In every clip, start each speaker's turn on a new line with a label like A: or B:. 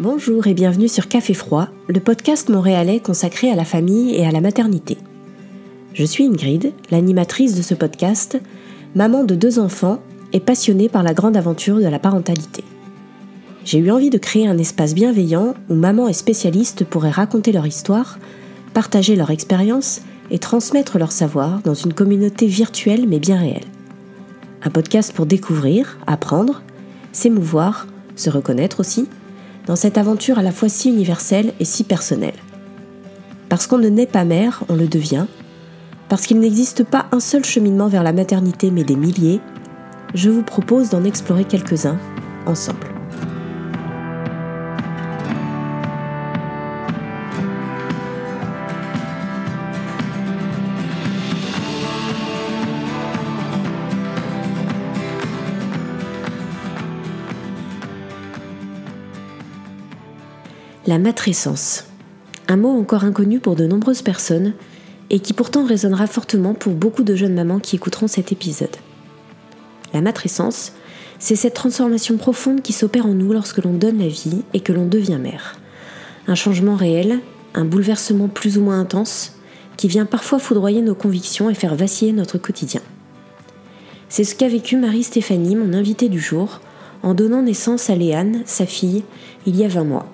A: Bonjour et bienvenue sur Café Froid, le podcast montréalais consacré à la famille et à la maternité. Je suis Ingrid, l'animatrice de ce podcast, maman de deux enfants et passionnée par la grande aventure de la parentalité. J'ai eu envie de créer un espace bienveillant où maman et spécialistes pourraient raconter leur histoire, partager leur expérience et transmettre leur savoir dans une communauté virtuelle mais bien réelle. Un podcast pour découvrir, apprendre, s'émouvoir, se reconnaître aussi, dans cette aventure à la fois si universelle et si personnelle. Parce qu'on ne naît pas mère, on le devient. Parce qu'il n'existe pas un seul cheminement vers la maternité, mais des milliers, je vous propose d'en explorer quelques-uns ensemble. La matrescence. Un mot encore inconnu pour de nombreuses personnes et qui pourtant résonnera fortement pour beaucoup de jeunes mamans qui écouteront cet épisode. La matrescence, c'est cette transformation profonde qui s'opère en nous lorsque l'on donne la vie et que l'on devient mère. Un changement réel, un bouleversement plus ou moins intense, qui vient parfois foudroyer nos convictions et faire vaciller notre quotidien. C'est ce qu'a vécu Marie-Stéphanie, mon invitée du jour, en donnant naissance à Léane, sa fille, il y a 20 mois.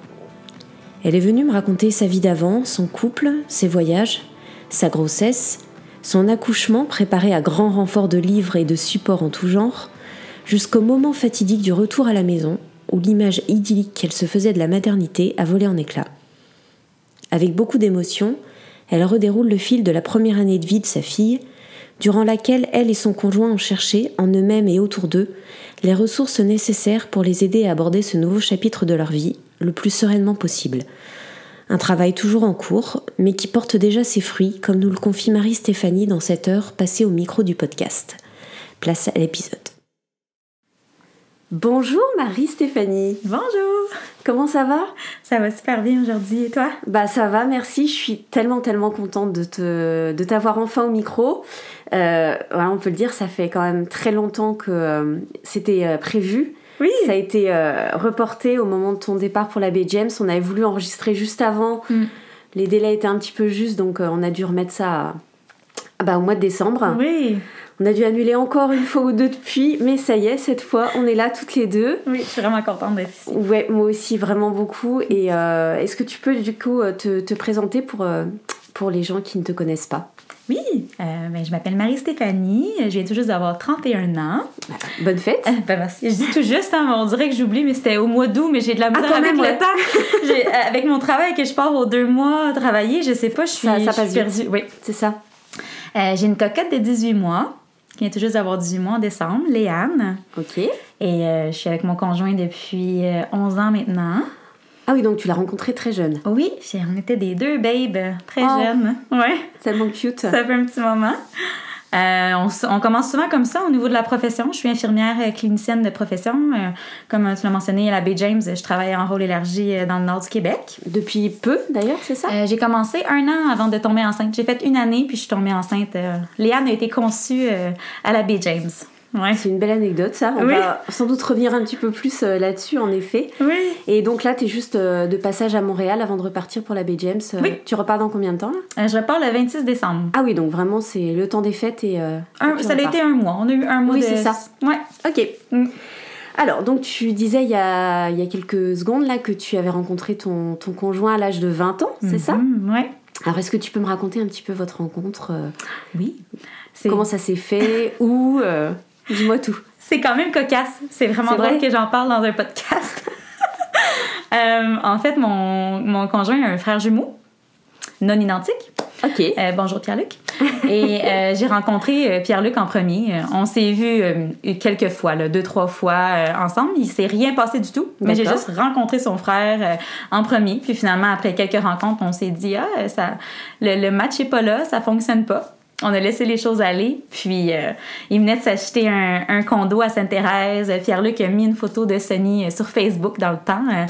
A: Elle est venue me raconter sa vie d'avant, son couple, ses voyages, sa grossesse, son accouchement préparé à grand renfort de livres et de supports en tout genre, jusqu'au moment fatidique du retour à la maison, où l'image idyllique qu'elle se faisait de la maternité a volé en éclats. Avec beaucoup d'émotion, elle redéroule le fil de la première année de vie de sa fille, durant laquelle elle et son conjoint ont cherché, en eux-mêmes et autour d'eux, les ressources nécessaires pour les aider à aborder ce nouveau chapitre de leur vie le plus sereinement possible. Un travail toujours en cours, mais qui porte déjà ses fruits, comme nous le confie Marie-Stéphanie dans cette heure passée au micro du podcast. Place à l'épisode. Bonjour Marie-Stéphanie.
B: Bonjour.
A: Comment ça va?
B: Ça va super bien aujourd'hui et toi?
A: Bah ça va, merci. Je suis tellement tellement contente de te de t'avoir enfin au micro. Euh, voilà, on peut le dire, ça fait quand même très longtemps que euh, c'était euh, prévu.
B: Oui.
A: Ça a été euh, reporté au moment de ton départ pour la baie James. On avait voulu enregistrer juste avant.
B: Mm.
A: Les délais étaient un petit peu justes, donc euh, on a dû remettre ça à- bah, au mois de décembre.
B: Oui.
A: On a dû annuler encore une fois ou deux depuis, mais ça y est, cette fois, on est là toutes les deux.
B: Oui, je suis vraiment contente d'être ici.
A: Ouais, moi aussi, vraiment beaucoup. Et euh, est-ce que tu peux du coup euh, te, te présenter pour, euh, pour les gens qui ne te connaissent pas?
B: Oui, euh, ben, je m'appelle Marie-Stéphanie, je viens tout juste d'avoir 31 ans.
A: Bonne fête
B: Euh, ben merci, je dis tout juste, hein, on dirait que j'oublie, mais c'était au mois d'août, mais j'ai de la misère
A: quand
B: avec
A: même,
B: le
A: ouais.
B: temps. Euh, avec mon travail que je pars aux deux mois travailler, je sais pas, je suis,
A: Ça- ça
B: je suis
A: passe vite.
B: perdue. Oui.
A: C'est ça
B: Euh, j'ai une coquette de 18 mois, qui vient tout juste d'avoir 18 mois en décembre, Léane.
A: Ok.
B: Et je suis avec mon conjoint depuis euh, 11 ans maintenant.
A: Ah oui, donc tu l'as rencontré très jeune.
B: Oui, on était des deux babes très
A: Oh.
B: jeunes. Ouais.
A: Tellement cute.
B: Ça fait un petit moment. Euh, on, commence souvent comme ça au niveau de la profession. Je suis infirmière clinicienne de profession. Euh, comme euh, tu l'as mentionné à la Baie James, je travaille en rôle élargi dans le nord du Québec.
A: Depuis peu, d'ailleurs, c'est ça?
B: Euh, j'ai commencé un an avant de tomber enceinte. J'ai fait une année puis je suis tombée enceinte. Léane a été conçue à la Baie James. Ouais.
A: C'est une belle anecdote, ça. On
B: Oui.
A: va sans doute revenir un petit peu plus euh, là-dessus, en effet.
B: Oui.
A: Et donc là, tu es juste euh, de passage à Montréal avant de repartir pour la baie James. Euh,
B: Oui.
A: Tu repars dans combien de temps là?
B: Je repars le 26 décembre.
A: Ah oui, donc vraiment, c'est le temps des fêtes et. euh,
B: Un- ça a été un mois. On a eu un mois
A: Oui,
B: de...
A: c'est ça.
B: Ouais.
A: Ok.
B: Mm.
A: Alors, donc tu disais il y a, il y a quelques secondes là que tu avais rencontré ton, ton conjoint à l'âge de 20 ans, c'est ça?
B: Mhm, Ouais.
A: Alors, est-ce que tu peux me raconter un petit peu votre rencontre
B: Oui.
A: Comment ça s'est fait? Où euh, Dis-moi tout.
B: C'est quand même cocasse. C'est vraiment drôle
A: vrai?
B: que j'en parle dans un podcast. Euh, en fait, mon, mon conjoint a un frère jumeau, non identique.
A: Ok.
B: Euh, bonjour Pierre-Luc. Et euh, j'ai rencontré Pierre-Luc en premier. On s'est vu quelques fois, là, deux, trois fois ensemble. Il s'est rien passé du tout. Mais j'ai juste rencontré son frère en premier. Puis finalement, après quelques rencontres, on s'est dit, ah, ça, le, le match est pas là, ça fonctionne pas. On a laissé les choses aller. Puis euh, il venait de s'acheter un, condo à Sainte-Thérèse. Pierre-Luc a mis une photo de Sonny euh, sur Facebook dans le temps. euh.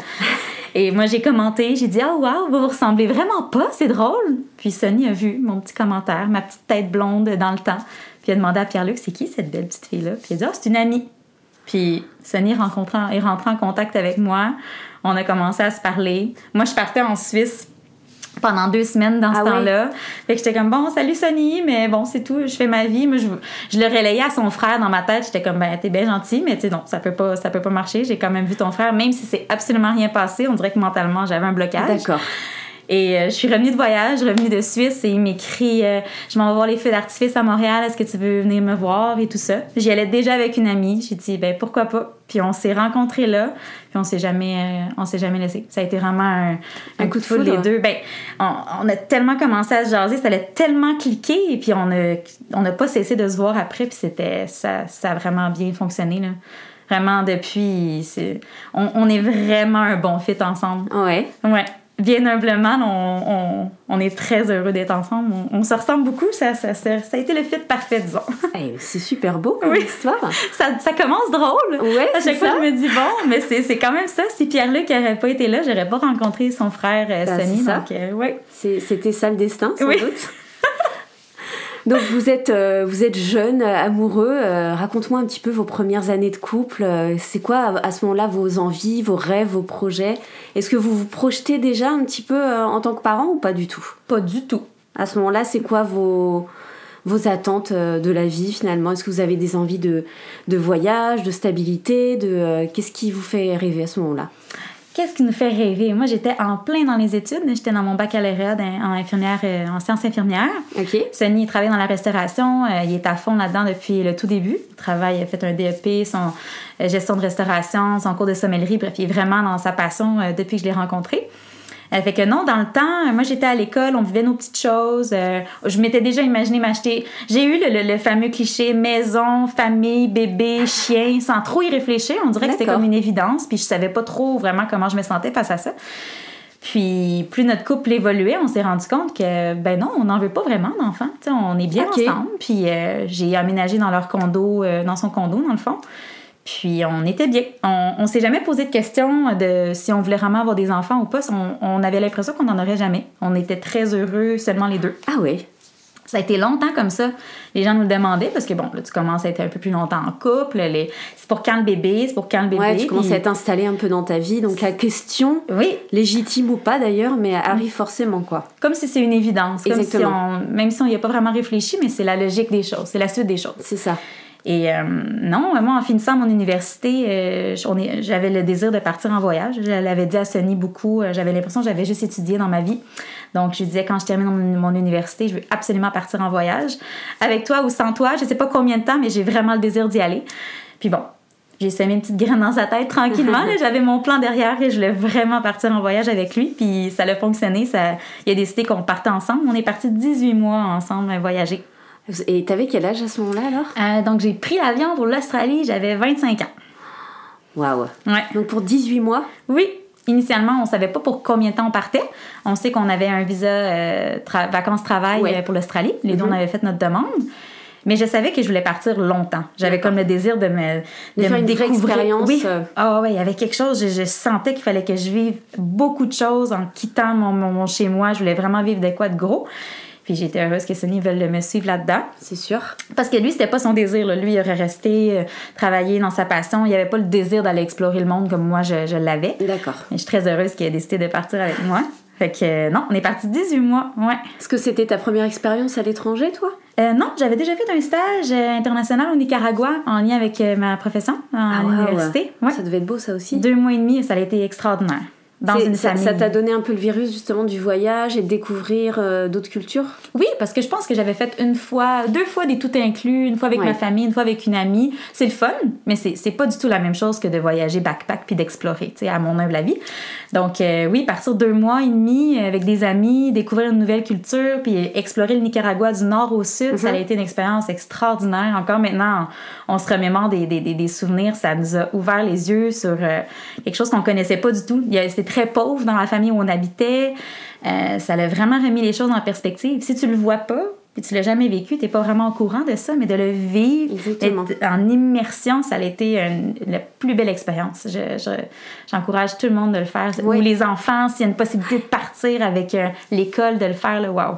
B: Et moi, j'ai commenté, j'ai dit, ah, oh, wow, vous vous ressemblez vraiment pas, c'est drôle. Puis Sonny a vu mon petit commentaire, ma petite tête blonde dans le temps. Puis il a demandé à Pierre-Luc, c'est qui cette belle petite fille-là? Puis il a dit, ah, c'est une amie. Puis Sonny est rentré en contact avec moi. On a commencé à se parler. Moi, je partais en Suisse pendant deux semaines dans ce ah temps-là. Fait que j'étais comme, bon, salut Sonny, mais bon, c'est tout, je fais ma vie. Moi, je, je le relayais à son frère dans ma tête. J'étais comme, ben, t'es bien gentil, mais tu sais, non, ça peut pas, ça peut pas marcher. J'ai quand même vu ton frère, même si c'est absolument rien passé. On dirait que mentalement, j'avais un blocage.
A: D'accord.
B: Et euh, je suis revenue de voyage, revenue de Suisse et il m'écrit euh, Je m'en vais voir les feux d'artifice à Montréal, est-ce que tu veux venir me voir et tout ça. J'y allais déjà avec une amie. J'ai dit Ben pourquoi pas. Puis on s'est rencontrés là, puis on s'est jamais, euh, on s'est jamais laissé. Ça a été vraiment un, coup de foudre les deux. Ben, on, a tellement commencé à se jaser, ça allait tellement cliquer et puis on n'a on a pas cessé de se voir après, puis c'était ça, ça a vraiment bien fonctionné là. Vraiment depuis on, on, est vraiment un bon fit ensemble.
A: Ouais.
B: Ouais bien humblement, on, on, est très heureux d'être ensemble. On, se ressemble beaucoup. Ça, ça, ça, a été le fit parfait, disons.
A: c'est super beau comme histoire.
B: Ça, ça, commence drôle.
A: Ouais,
B: à chaque fois, je me dis, bon, mais c'est quand même ça. Si Pierre-Luc n'aurait pas été là, j'aurais pas rencontré son frère euh, ben, Sonny. Donc, euh, ouais.
A: C'était ça le destin, sans doute. Donc vous êtes, euh, vous êtes jeune, amoureux. Euh, raconte-moi un petit peu vos premières années de couple. Euh, c'est quoi à ce moment-là vos envies, vos rêves, vos projets? Est-ce que vous vous projetez déjà un petit peu en tant que parent ou pas du tout?
B: Pas du tout.
A: À ce moment-là, c'est quoi vos, vos attentes de la vie finalement? Est-ce que vous avez des envies de, de voyage, de stabilité de, Qu'est-ce qui vous fait rêver à ce moment-là?
B: Qu'est-ce qui nous fait rêver? Moi, j'étais en plein dans les études. J'étais dans mon baccalauréat en infirmière, euh, en sciences infirmières.
A: OK.
B: Sonny, il travaille dans la restauration. Euh, il est à fond là-dedans depuis le tout début. Il travaille, il a fait un DEP, son euh, gestion de restauration, son cours de sommellerie. Bref, il est vraiment dans sa passion depuis que je l'ai rencontré. Euh, fait que non, dans le temps, moi j'étais à l'école, on vivait nos petites choses. Euh, je m'étais déjà imaginé m'acheter. J'ai eu le, fameux cliché maison, famille, bébé, chien, sans trop y réfléchir. On dirait que c'était comme une évidence, puis je savais pas trop vraiment comment je me sentais face à ça. Puis plus notre couple évoluait, on s'est rendu compte que ben non, on n'en veut pas vraiment d'enfants. on est bien ensemble. Puis euh, j'ai aménagé dans leur condo, dans son condo dans le fond. Puis on était bien. On, on s'est jamais posé de question de si on voulait vraiment avoir des enfants ou pas. On, avait l'impression qu'on n'en aurait jamais. On était très heureux seulement les deux.
A: Ah oui.
B: Ça a été longtemps comme ça. Les gens nous le demandaient parce que bon, là, tu commences à être un peu plus longtemps en couple. Les... C'est pour quand le bébé, c'est pour quand le bébé.
A: Ouais, tu commences à t'installer un peu dans ta vie. Donc la question,
B: oui.
A: légitime ou pas d'ailleurs, mais arrive forcément quoi.
B: Comme si c'est une évidence. Exactement. même si on n'y a pas vraiment réfléchi, mais c'est la logique des choses, c'est la suite des choses.
A: C'est ça.
B: Et euh, non, moi, en finissant mon université, euh, j'avais le désir de partir en voyage. Je l'avais dit à Sonny beaucoup. Euh, j'avais l'impression que j'avais juste étudié dans ma vie. Donc, je disais, quand je termine mon, université, je veux absolument partir en voyage. Avec toi ou sans toi, je sais pas combien de temps, mais j'ai vraiment le désir d'y aller. Puis bon, j'ai semé une petite graine dans sa tête tranquillement. J'avais mon plan derrière et je voulais vraiment partir en voyage avec lui. Puis ça a fonctionné. Ça... Il a décidé qu'on partait ensemble. On est parti 18 mois ensemble voyager.
A: Et t'avais quel âge à ce moment-là alors?
B: Euh, Donc j'ai pris l'avion pour l'Australie, j'avais 25 ans.
A: Waouh.
B: Ouais.
A: Donc pour 18 mois?
B: Oui. Initialement, on savait pas pour combien de temps on partait. On sait qu'on avait un visa euh, vacances-travail euh, pour l'Australie. Les deux, on mhm. avait fait notre demande. Mais je savais que je voulais partir longtemps. J'avais comme le désir de me,
A: de, faire une découvrir.
B: Oui. Ah ouais, il y avait quelque chose. Je, sentais qu'il fallait que je vive beaucoup de choses en quittant mon, mon chez moi. Je voulais vraiment vivre de quoi de gros. Puis j'étais heureuse que Sonny veuille me suivre là-dedans.
A: C'est sûr.
B: Parce que lui, c'était pas son désir. Lui, il aurait resté euh, travailler dans sa passion. Il avait pas le désir d'aller explorer le monde comme moi, je, l'avais.
A: D'accord.
B: Mais je suis très heureuse qu'il ait décidé de partir avec moi. Fait que euh, non, on est parti 18 mois, ouais.
A: Est-ce que c'était ta première expérience à l'étranger, toi?
B: Euh, non, j'avais déjà fait un stage international au Nicaragua en lien avec ma profession à l'université.
A: Ah, ouais. Ça devait être beau, ça aussi.
B: Deux mois et demi, ça a été extraordinaire
A: ça, t'a donné un peu le virus justement du voyage et de découvrir euh, d'autres cultures?
B: Oui, parce que je pense que j'avais fait une fois, deux fois des tout inclus, une fois avec ma famille, une fois avec une amie. C'est le fun, mais c'est pas du tout la même chose que de voyager backpack puis d'explorer, tu sais, à mon humble avis. Donc euh, oui, partir deux mois et demi avec des amis, découvrir une nouvelle culture, puis explorer le Nicaragua du nord au sud, ça a mhm. été une expérience extraordinaire. Encore maintenant, on, se remémore des, des, des, souvenirs, ça nous a ouvert les yeux sur euh, quelque chose qu'on connaissait pas du tout. C'était très pauvre dans la famille où on habitait. Euh, ça l'a vraiment remis les choses en perspective. Si tu le vois pas, puis tu l'as jamais vécu, tu n'es pas vraiment au courant de ça, mais de le vivre en immersion, ça a été une- la plus belle expérience. Je- je- J'encourage tout le monde de le faire.
A: Oui.
B: Ou les enfants, s'il y a une possibilité de partir avec euh, l'école, de le faire, là, wow,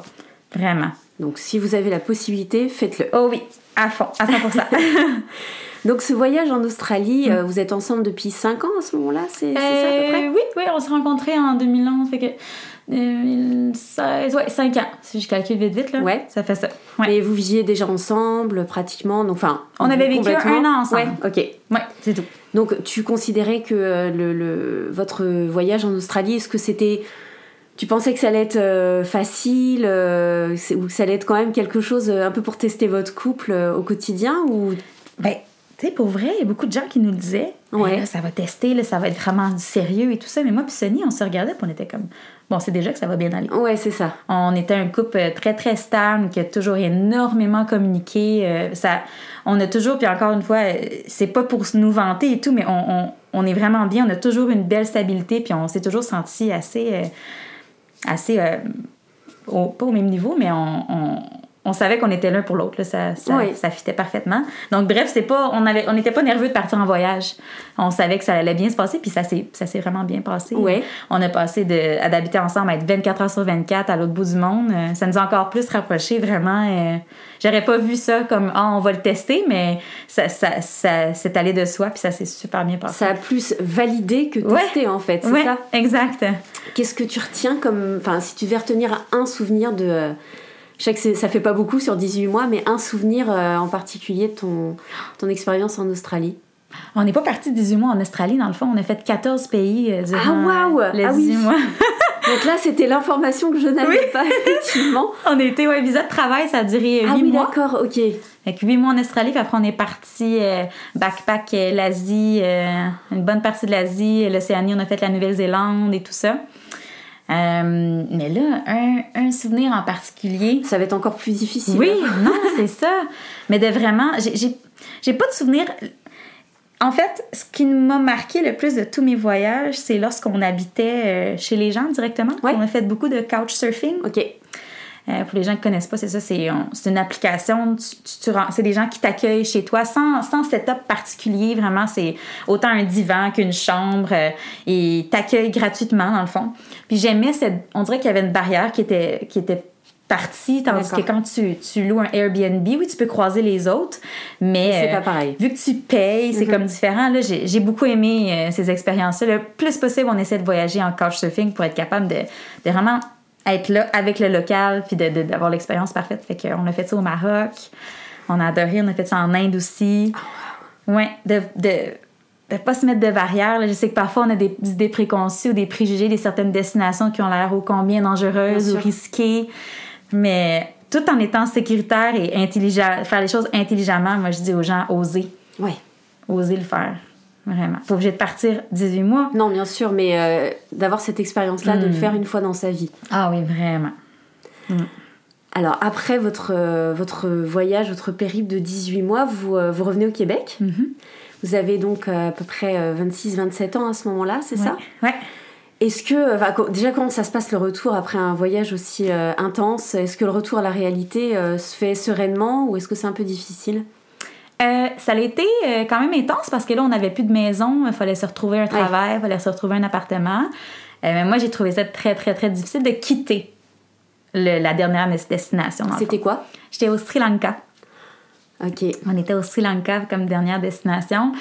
B: vraiment.
A: Donc si vous avez la possibilité, faites-le.
B: Oh oui, à fond, à 100%.
A: Donc ce voyage en Australie,
B: Mm.
A: euh, vous êtes ensemble depuis 5 ans à ce moment-là, c'est ça à peu
B: Euh,
A: près?
B: oui, oui, on s'est rencontrés en 2011, fait que 2016, ouais, 5 ans. Si je calcule vite, vite, là.
A: Ouais.
B: Ça fait ça. Ouais.
A: Mais vous viviez déjà ensemble pratiquement, donc enfin.
B: On avait vécu un an ensemble.
A: Ouais, ok.
B: Ouais, c'est tout.
A: Donc tu considérais que euh, le, le- votre voyage en Australie, est-ce que c'était... Tu pensais que ça allait être euh, facile euh, ou que ça allait être quand même quelque chose euh, un peu pour tester votre couple euh, au quotidien ou
B: Ben, tu sais, pour vrai, il y a beaucoup de gens qui nous le disaient.
A: Ouais.
B: Là, ça va tester, là, ça va être vraiment du sérieux et tout ça. Mais moi, puis Sonny, on se regardait, puis on était comme, bon, c'est déjà que ça va bien aller.
A: Ouais, c'est ça.
B: On était un couple euh, très, très stable, qui a toujours énormément communiqué. euh, ça, on a toujours, puis encore une fois, euh, c'est pas pour nous vanter et tout, mais on, on, on est vraiment bien. On a toujours une belle stabilité, puis on s'est toujours senti assez. euh, assez euh, au- pas au même niveau, mais on, on, savait qu'on était l'un pour l'autre. Ça, ça,
A: Oui.
B: ça fitait parfaitement. Donc, bref, c'est pas, on avait, on n'était pas nerveux de partir en voyage. On savait que ça allait bien se passer, puis ça s'est, ça s'est vraiment bien passé.
A: Ouais.
B: On a passé de, à d'habiter ensemble à être 24 heures sur 24 à l'autre bout du monde. Euh, Ça nous a encore plus rapprochés, vraiment. euh, J'aurais pas vu ça comme, ah, on va le tester, mais ça, ça, ça s'est allé de soi, puis ça s'est super bien passé.
A: Ça a plus validé que
B: Ouais.
A: testé en fait, c'est
B: ouais,
A: ça?
B: exact.
A: Qu'est-ce que tu retiens comme. Enfin, si tu devais retenir un souvenir de. Je sais que ça fait pas beaucoup sur 18 mois, mais un souvenir euh, en particulier de ton, ton expérience en Australie.
B: On n'est pas parti 18 mois en Australie, dans le fond. On a fait 14 pays euh, durant
A: Ah,
B: les
A: Ah oui.
B: 18 mois.
A: Donc là, c'était l'information que je n'avais
B: Oui.
A: pas, effectivement.
B: on a été, ouais, visa de travail, ça a duré 8
A: Ah oui,
B: mois.
A: d'accord, ok.
B: Fait que 8 mois en Australie, puis après on est parti euh, backpack euh, l'Asie, euh, une bonne partie de l'Asie, l'Océanie, on a fait la Nouvelle-Zélande et tout ça. Euh, mais là, un, un souvenir en particulier.
A: Ça va être encore plus difficile.
B: Oui,
A: hein?
B: non, c'est ça. Mais de vraiment, j'ai- pas de souvenir. En fait, ce qui m'a marqué le plus de tous mes voyages, c'est lorsqu'on habitait euh, chez les gens directement.
A: Ouais.
B: On a fait beaucoup de couchsurfing.
A: Ok.
B: Euh, pour les gens qui connaissent pas, c'est ça, c'est une application, c'est des gens qui t'accueillent chez toi sans, sans setup particulier, vraiment, c'est autant un divan qu'une chambre euh, et t'accueillent gratuitement dans le fond. Puis j'aimais cette, on dirait qu'il y avait une barrière qui était, qui était partie, tandis que quand tu, tu loues un Airbnb, oui, tu peux croiser les autres, mais
A: C'est
B: euh,
A: pas pareil.
B: vu que tu payes, c'est
A: Mhm.
B: comme différent. Là, j'ai, j'ai beaucoup aimé euh, ces expériences-là. Le plus possible, on essaie de voyager en couchsurfing pour être capable de, de vraiment être là avec le local puis d'avoir l'expérience parfaite. Fait qu'on a fait ça au Maroc. On a adoré. On a fait ça en Inde aussi. Ouais, de, de, de pas se mettre de barrières. Je sais que parfois, on a des idées préconçues ou des préjugés des certaines destinations qui ont l'air ô combien dangereuses ou risquées. Mais tout en étant sécuritaire et intelligent, faire les choses intelligemment, moi, je dis aux gens, osez.
A: Ouais.
B: Osez le faire. Vraiment. Pas obligé de partir 18 mois.
A: Non, bien sûr, mais euh, d'avoir cette expérience-là, de le
B: Mm.
A: faire une fois dans sa vie.
B: Ah oui, vraiment.
A: Alors, après votre, euh, votre voyage, votre périple de 18 mois, vous, euh, vous revenez au Québec.
B: Mhm.
A: Vous avez donc à peu près 26-27 ans à ce moment-là, c'est ça?
B: Ouais.
A: Est-ce que, enfin, déjà, comment ça se passe le retour après un voyage aussi intense? Est-ce que le retour à la réalité se fait sereinement ou est-ce que c'est un peu difficile?
B: Euh, ça a été euh, quand même intense parce que là, on n'avait plus de maison. Il fallait se retrouver un travail, il fallait se retrouver un appartement. Euh, mais moi, j'ai trouvé ça très, très, très difficile de quitter le- la dernière des- destination.
A: C'était quoi?
B: J'étais au Sri Lanka.
A: Ok.
B: On était au Sri Lanka comme dernière destination.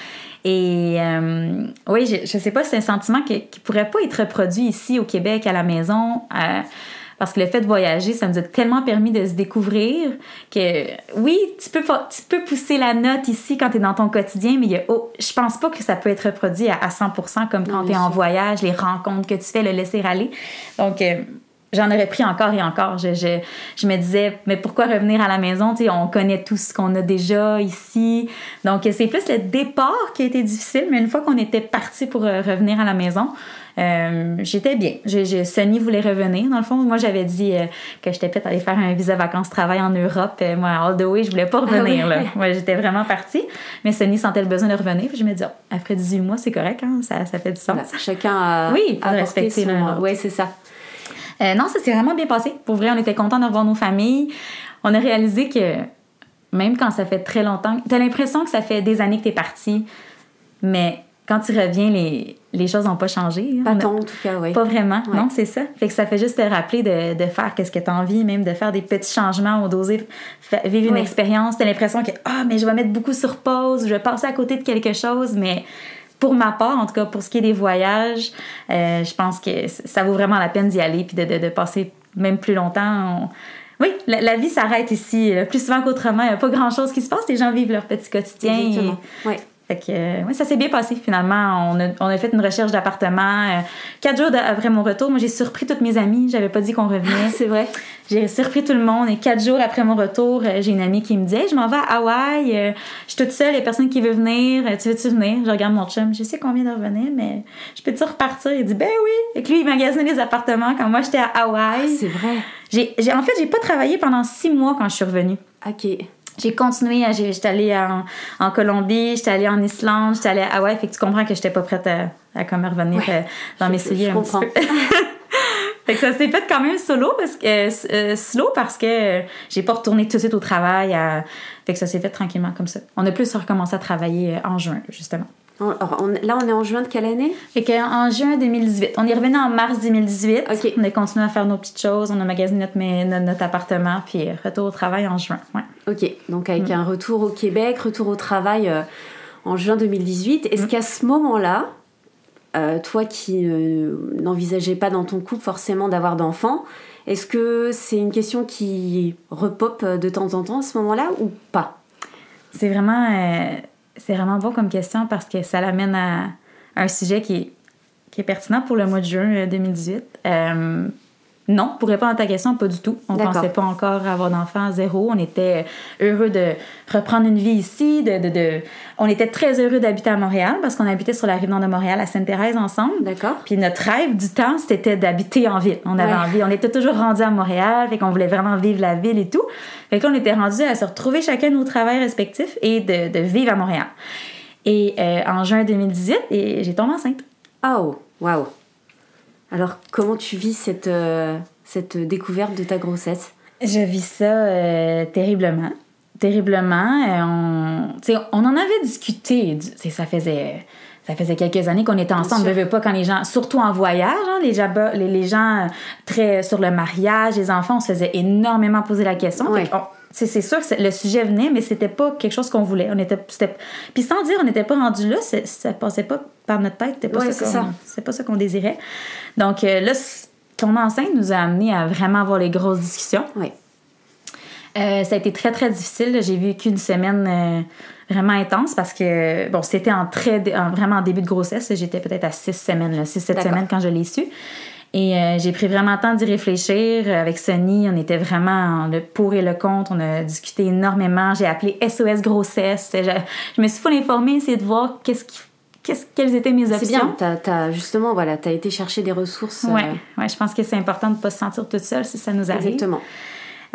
B: Et euh, oui, je, je sais pas, c'est un sentiment qui, qui pourrait pas être reproduit ici au Québec, à la maison. euh, parce que le fait de voyager, ça nous a tellement permis de se découvrir que oui, tu peux, pas- tu peux pousser la note ici quand tu es dans ton quotidien, mais il y a, oh, je pense pas que ça peut être reproduit à, à 100% comme quand
A: bien
B: tu es en voyage, les rencontres que tu fais, le laisser aller. Donc, euh, j'en aurais pris encore et encore. Je, je, je me disais, mais pourquoi revenir à la maison? Tu sais, on connaît tout ce qu'on a déjà ici. Donc, c'est plus le départ qui a été difficile, mais une fois qu'on était parti pour euh, revenir à la maison, euh, j'étais bien. Je, je- Sonny voulait revenir. Dans le fond, moi, j'avais dit euh, que j'étais à aller faire un visa vacances-travail en Europe. Euh, moi, all the way, je voulais pas revenir.
A: oui?
B: là. Moi, j'étais vraiment partie. Mais Sonny sentait le besoin de revenir. Puis je me dis, oh, après 18 mois, c'est correct, hein? ça, ça fait du sens.
A: Chacun a,
B: Oui, faut respecter
A: son... Ouais, c'est ça.
B: Euh, non, ça s'est vraiment bien passé. Pour vrai, on était contents de revoir nos familles. on a réalisé que même quand ça fait très longtemps, t'as l'impression que ça fait des années que t'es parti, mais quand tu reviens, les, les choses n'ont pas changé.
A: Pas tant, en tout cas, oui.
B: Pas vraiment, non, c'est ça. Fait que ça fait juste te rappeler de, de faire qu'est-ce que tu as envie, même de faire des petits changements ou d'oser vivre une expérience. Tu as l'impression que, ah, mais je vais mettre beaucoup sur pause, je vais passer à côté de quelque chose, mais pour ma part, en tout cas pour ce qui est des voyages, euh, je pense que ça vaut vraiment la peine d'y aller puis de, de, de, passer même plus longtemps. Oui, la, vie s'arrête ici plus souvent qu'autrement. Il n'y a pas grand-chose qui se passe. Les gens vivent leur petit quotidien.
A: Exactement. Oui.
B: Fait que, euh, ouais, ça s'est bien passé finalement. On a, on a fait une recherche d'appartement. Euh, quatre jours après mon retour, moi j'ai surpris toutes mes amies. J'avais pas dit qu'on revenait.
A: c'est vrai.
B: J'ai surpris tout le monde. Et quatre jours après mon retour, euh, j'ai une amie qui me dit Je m'en vais à Hawaï. je suis toute seule. Il y a personne qui veut venir. tu veux-tu venir? Je regarde mon chum. Je sais combien de revenir, mais je peux-tu repartir? Il dit Ben oui. Et que lui, il magasinait les appartements quand moi j'étais à Hawaï.
A: Ah, c'est vrai.
B: J'ai, j'ai, en fait, j'ai pas travaillé pendant six mois quand je suis revenue.
A: OK
B: j'ai continué, j'étais allée en, en Colombie, j'étais allée en Islande, j'étais allée à Hawaï, fait que tu comprends que j'étais pas prête à, à comme revenir euh, dans mes souliers
A: je
B: un
A: comprends.
B: petit peu. fait que ça s'est fait quand même solo parce que euh, slow parce que j'ai pas retourné tout de suite au travail. À... Fait que ça s'est fait tranquillement comme ça. On a plus recommencé à travailler euh, en juin justement.
A: Alors, on, là, on est en juin de quelle année?
B: Fait que, en juin 2018. On est revenu en mars 2018.
A: OK.
B: On a continué à faire nos petites choses. On a magasiné notre, notre, notre appartement. Puis retour au travail en juin. Ouais.
A: OK. Donc, avec mm. un retour au Québec, retour au travail euh, en juin 2018. Est-ce mm. qu'à ce moment-là, euh, toi qui euh, n'envisageais pas dans ton couple forcément d'avoir d'enfants, est-ce que c'est une question qui repop de temps en temps à ce moment-là ou pas?
B: C'est vraiment c'est vraiment bon comme question parce que ça l'amène à, un sujet qui est, pertinent pour le mois de juin 2018. Euh, non, pour répondre à ta question, pas du tout. On ne pensait pas encore avoir d'enfants zéro. On était heureux de reprendre une vie ici. De, de, de... On était très heureux d'habiter à Montréal parce qu'on habitait sur la rive nord de Montréal à Sainte-Thérèse ensemble.
A: D'accord.
B: Puis notre rêve du temps, c'était d'habiter en ville. On avait
A: Ouais.
B: envie. On était toujours rendus à Montréal, fait qu'on voulait vraiment vivre la ville et tout. Fait que là, on était rendus à se retrouver chacun nos travails respectifs et de, de vivre à Montréal. Et euh, en juin 2018, et j'ai tombé enceinte.
A: Oh, waouh. Alors, comment tu vis cette, euh, cette découverte de ta grossesse?
B: Je vis ça euh, terriblement. Terriblement. Euh, on, on en avait discuté. du- Ça faisait, ça faisait quelques années qu'on était ensemble. Je veux pas quand les gens, surtout en voyage, hein, les, gens, les, les gens euh, très sur le mariage, les enfants, on se faisait énormément poser la question.
A: Ouais.
B: Fait c'est sûr que le sujet venait, mais c'était pas quelque chose qu'on voulait. On était, puis sans dire, on n'était pas rendu là, ça passait pas par notre tête. C'était pas,
A: Ouais,
B: ça pas ça qu'on désirait. Donc euh, là, tomber enceinte nous a amené à vraiment avoir les grosses discussions.
A: Oui.
B: Euh, ça a été très, très difficile. J'ai vécu une semaine euh, vraiment intense parce que, bon, c'était en très, en- vraiment en début de grossesse. J'étais peut-être à six semaines, 6-7
A: D'accord.
B: semaines quand je l'ai su. Et euh, j'ai pris vraiment le temps d'y réfléchir. Avec Sonny, on était vraiment le pour et le contre. On a discuté énormément. J'ai appelé SOS grossesse. Je, je me suis full informée, essayé de voir qu'est-ce qui, quelles étaient mes options.
A: C'est bien, t'as, t'as- justement, voilà, t'as été chercher des ressources. euh,
B: Ouais, ouais, je pense que c'est important de ne pas se sentir toute seule si ça nous arrive.
A: Exactement.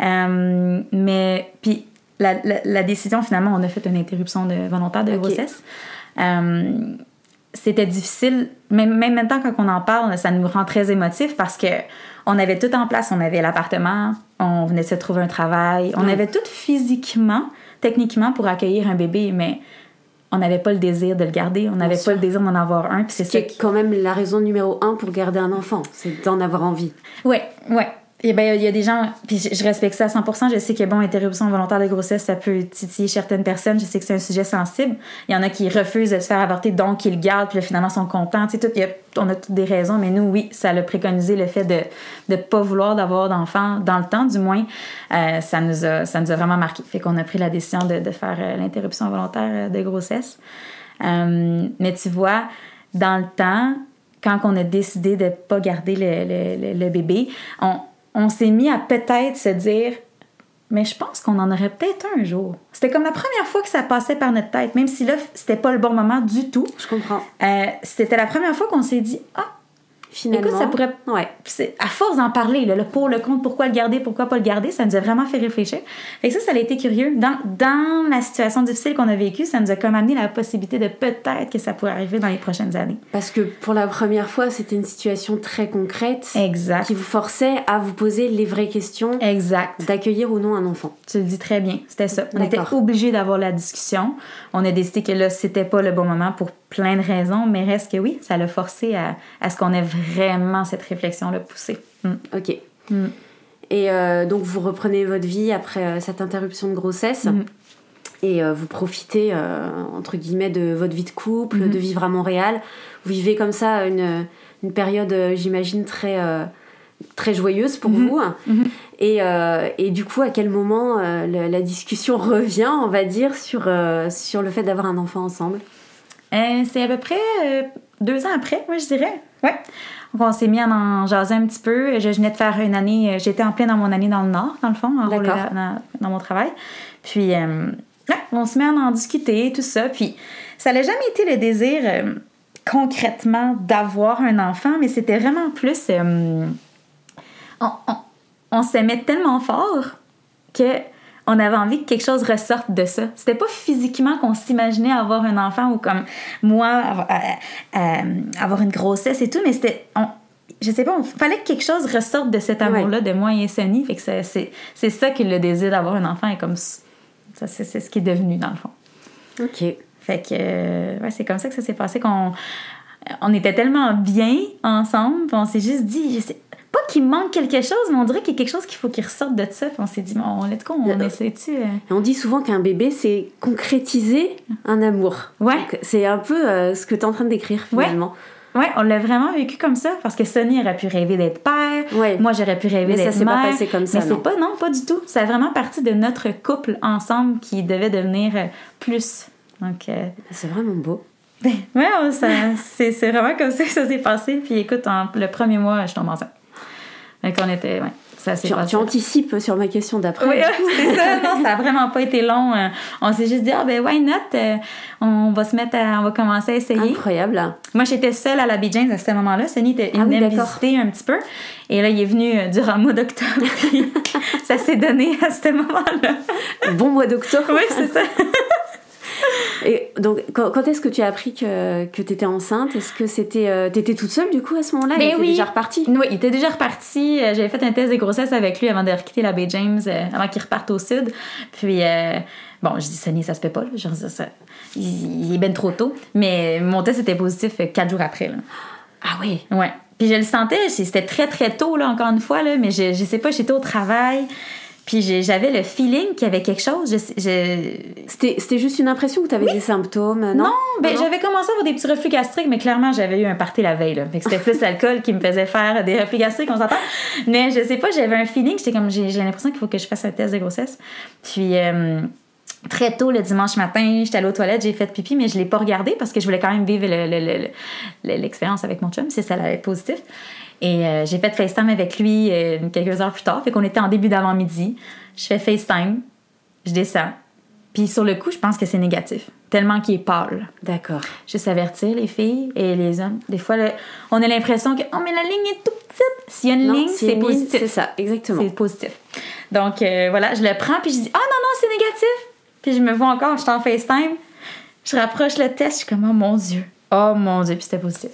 B: Euh, mais puis la, la, la décision finalement, on a fait une interruption de, volontaire de grossesse. Euh, c'était difficile, même, même maintenant quand on en parle, ça nous rend très émotifs parce que on avait tout en place. On avait l'appartement, on venait de se trouver un travail, on avait tout physiquement, techniquement pour accueillir un bébé, mais on n'avait pas le désir de le garder, on n'avait pas le désir d'en avoir un. Puis c'est ça
A: quand même la raison numéro un pour garder un enfant, c'est d'en avoir envie.
B: Ouais, ouais. Et ben il y a des gens, puis je, respecte ça à 100%. Je sais que bon, interruption volontaire de grossesse, ça peut titiller certaines personnes. Je sais que c'est un sujet sensible. Il y en a qui refusent de se faire avorter, donc qui le gardent, puis là, finalement sont contents. Tu sais, tout, on a toutes des raisons, mais nous, oui, ça a préconisé le fait de ne pas vouloir d'avoir d'enfants dans le temps, du moins. Euh, ça, nous a, ça nous a vraiment marqué. Fait qu'on a pris la décision de, de faire euh, l'interruption volontaire euh, de grossesse. Mais tu vois, dans le temps, quand on a décidé de ne pas garder le- le- le bébé, on, on s'est mis à peut-être se dire mais je pense qu'on en aurait peut-être un jour. C'était comme la première fois que ça passait par notre tête, même si là, c'était pas le bon moment du tout.
A: Je comprends.
B: Euh, c'était la première fois qu'on s'est dit Ah,
A: finalement.
B: Écoute, ça pourrait.
A: Ouais.
B: À force d'en parler, là, le pour, le contre, pourquoi le garder, pourquoi pas le garder, ça nous a vraiment fait réfléchir. Que ça, ça a été curieux. Dans, dans la situation difficile qu'on a vécue, ça nous a comme amené la possibilité de peut-être que ça pourrait arriver dans les prochaines années.
A: Parce que pour la première fois, c'était une situation très concrète
B: Exact.
A: qui vous forçait à vous poser les vraies questions
B: Exact.
A: d'accueillir ou non un enfant.
B: Tu le dis très bien. C'était ça. On était obligés d'avoir la discussion. On a décidé que là, c'était pas le bon moment pour plein de raisons, mais reste que oui, ça l'a forcé à, à ce qu'on ait vraiment cette réflexion-là poussée. Mm.
A: Ok.
B: Mm.
A: Et euh, donc vous reprenez votre vie après euh, cette interruption de grossesse.
B: Mhm.
A: Et euh, vous profitez, entre guillemets, de votre vie de couple, de vivre à Montréal. Vous vivez comme ça une, une période, j'imagine, très, très joyeuse pour
B: Mhm.
A: vous.
B: Mhm.
A: Et, et du coup, à quel moment la, la discussion revient, on va dire, sur, sur le fait d'avoir un enfant ensemble?
B: Euh, c'est à peu près euh, deux ans après, moi je dirais. Ouais. Donc on s'est mis à en jaser un petit peu. Je, venais de faire une année, euh, j'étais en plein dans mon année dans le Nord, dans le fond, dans, dans mon travail. Puis euh, ouais, on se met à en discuter, tout ça. Puis ça n'a jamais été le désir concrètement d'avoir un enfant, mais c'était vraiment plus. on on- on s'aimait tellement fort que on avait envie que quelque chose ressorte de ça. C'était pas physiquement qu'on s'imaginait avoir un enfant ou comme moi avoir, euh, euh, avoir une grossesse et tout, mais c'était on- je sais pas, il fallait que quelque chose ressorte de cet amour-là de moi et Sonny. Fait que c'est- c'est c'est ça que le désir d'avoir un enfant est comme ça. C'est c'est ce qui est devenu dans le fond.
A: Ok.
B: Fait que euh, ouais, c'est comme ça que ça s'est passé qu'on on était tellement bien ensemble, on s'est juste dit je sais pas qu'il manque quelque chose, mais on dirait qu'il y a quelque chose qu'il faut qu'il ressorte de ça, puis on s'est dit bon, let's go, on
A: Euh,
B: essaie-tu euh?
A: On dit souvent qu'un bébé, c'est concrétiser un amour.
B: Ouais.
A: C'est un peu euh, ce que tu es en train de décrire finalement.
B: Ouais, on l'a vraiment vécu comme ça parce que Sonny aurait pu rêver d'être père,
A: Ouais.
B: moi j'aurais pu rêver
A: Mais ça
B: d'être
A: s'est
B: mère.
A: pas passé comme ça,
B: Mais
A: non.
B: c'est pas non, pas du tout. Ça a vraiment parti de notre couple ensemble qui devait devenir euh, plus. Donc euh,
A: C'est vraiment beau.
B: ouais, c'est c'est vraiment comme ça que ça s'est passé. Puis écoute, en- le premier mois, je tombe enceinte. Donc on était, ouais, ça s'est
A: Tu,
B: passé.
A: tu anticipes sur ma question d'après.
B: Oui, c'est ça. Non, ça a vraiment pas été long. Euh, On s'est juste dit, ah ben, why not? Euh, On va se mettre à, on va commencer à essayer.
A: Incroyable.
B: Moi, j'étais seule à la James à ce moment-là. Sonny était, il
A: Ah
B: venait visiter un petit peu. Et là, il est venu euh, durant le mois d'octobre. Ça s'est donné à ce moment-là.
A: Bon mois d'octobre.
B: Oui, c'est ça.
A: Et donc, quand, quand est-ce que tu as appris que, que tu étais enceinte? Est-ce que c'était. euh, T'étais toute seule du coup à ce moment-là?
B: Ben
A: Il était
B: oui.
A: déjà reparti
B: Oui, il était déjà reparti. Euh, J'avais fait un test de grossesse avec lui avant de quitter la Baie James, euh, avant qu'il reparte au sud. Puis, euh, bon, je dis, Sonny, ça se fait pas. Là. Dis, ça, il, il est ben trop tôt. Mais mon test était positif quatre jours après. Là.
A: Ah oui?
B: Ouais. Puis je le sentais, c'était très très tôt, là, encore une fois, là, mais je, je sais pas, j'étais au travail. Puis j'avais le feeling qu'il y avait quelque chose. Je, je-
A: C'était juste une impression que tu avais des symptômes, non?
B: Non, ben j'avais commencé à avoir des petits reflux gastriques, mais clairement, j'avais eu un party la veille. Là. Fait que c'était plus l'alcool qui me faisait faire des reflux gastriques, on s'entend. Mais je sais pas, j'avais un feeling, j'étais comme, j'ai l'impression qu'il faut que je fasse un test de grossesse. Puis euh, très tôt le dimanche matin, j'étais allée aux toilettes, j'ai fait pipi, mais je l'ai pas regardé parce que je voulais quand même vivre le- le- le- le- l'expérience avec mon chum, si ça allait être positif. Et euh, j'ai fait FaceTime avec lui euh, quelques heures plus tard. Fait qu'on était en début d'avant-midi. Je fais FaceTime, je descends. Puis sur le coup, je pense que c'est négatif. Tellement qu'il est pâle.
A: D'accord.
B: Juste avertir les filles et les hommes. Des fois, on a l'impression que oh, mais la ligne est tout petite. S'il y a une
A: Non,
B: ligne,
A: c'est
B: positif.
A: C'est ça, exactement.
B: C'est positif. Donc euh, voilà, je le prends puis je dis ah non non c'est négatif. Puis je me vois encore, je suis en FaceTime. Je rapproche le test, je suis comme oh mon dieu, oh mon dieu, puis c'était positif.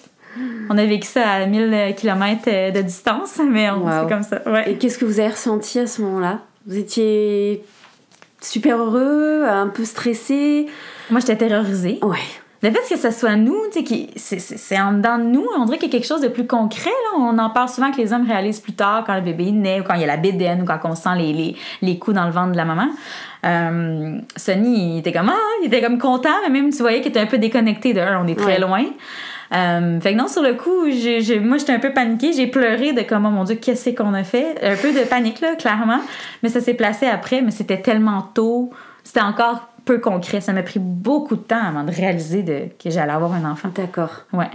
B: On a vécu ça à 1000 km de distance, mais on
A: Wow.
B: c'est comme ça. Ouais.
A: Et qu'est-ce que vous avez ressenti à ce moment-là? Vous étiez super heureux, un peu stressé?
B: Moi j'étais terrorisée.
A: Ouais.
B: Le fait que ça soit nous, c'est- en dedans de nous, on dirait qu'il y a quelque chose de plus concret. Là. On en parle souvent que les hommes réalisent plus tard quand le bébé naît ou quand il y a la bédaine ou quand on sent les, les, les coups dans le ventre de la maman. Euh, Sonny, il était comme, ah, il était comme content, mais même tu voyais qu'il était un peu déconnecté de on est très
A: Ouais.
B: loin. Euh, fait que non, sur le coup, j'ai, j'ai- moi j'étais un peu paniquée, j'ai pleuré de comme, oh mon dieu, qu'est-ce qu'on a fait? Un peu de panique là, clairement, mais ça s'est placé après, mais c'était tellement tôt, c'était encore peu concret. Ça m'a pris beaucoup de temps avant de réaliser de, que j'allais avoir un enfant.
A: D'accord.
B: Ouais.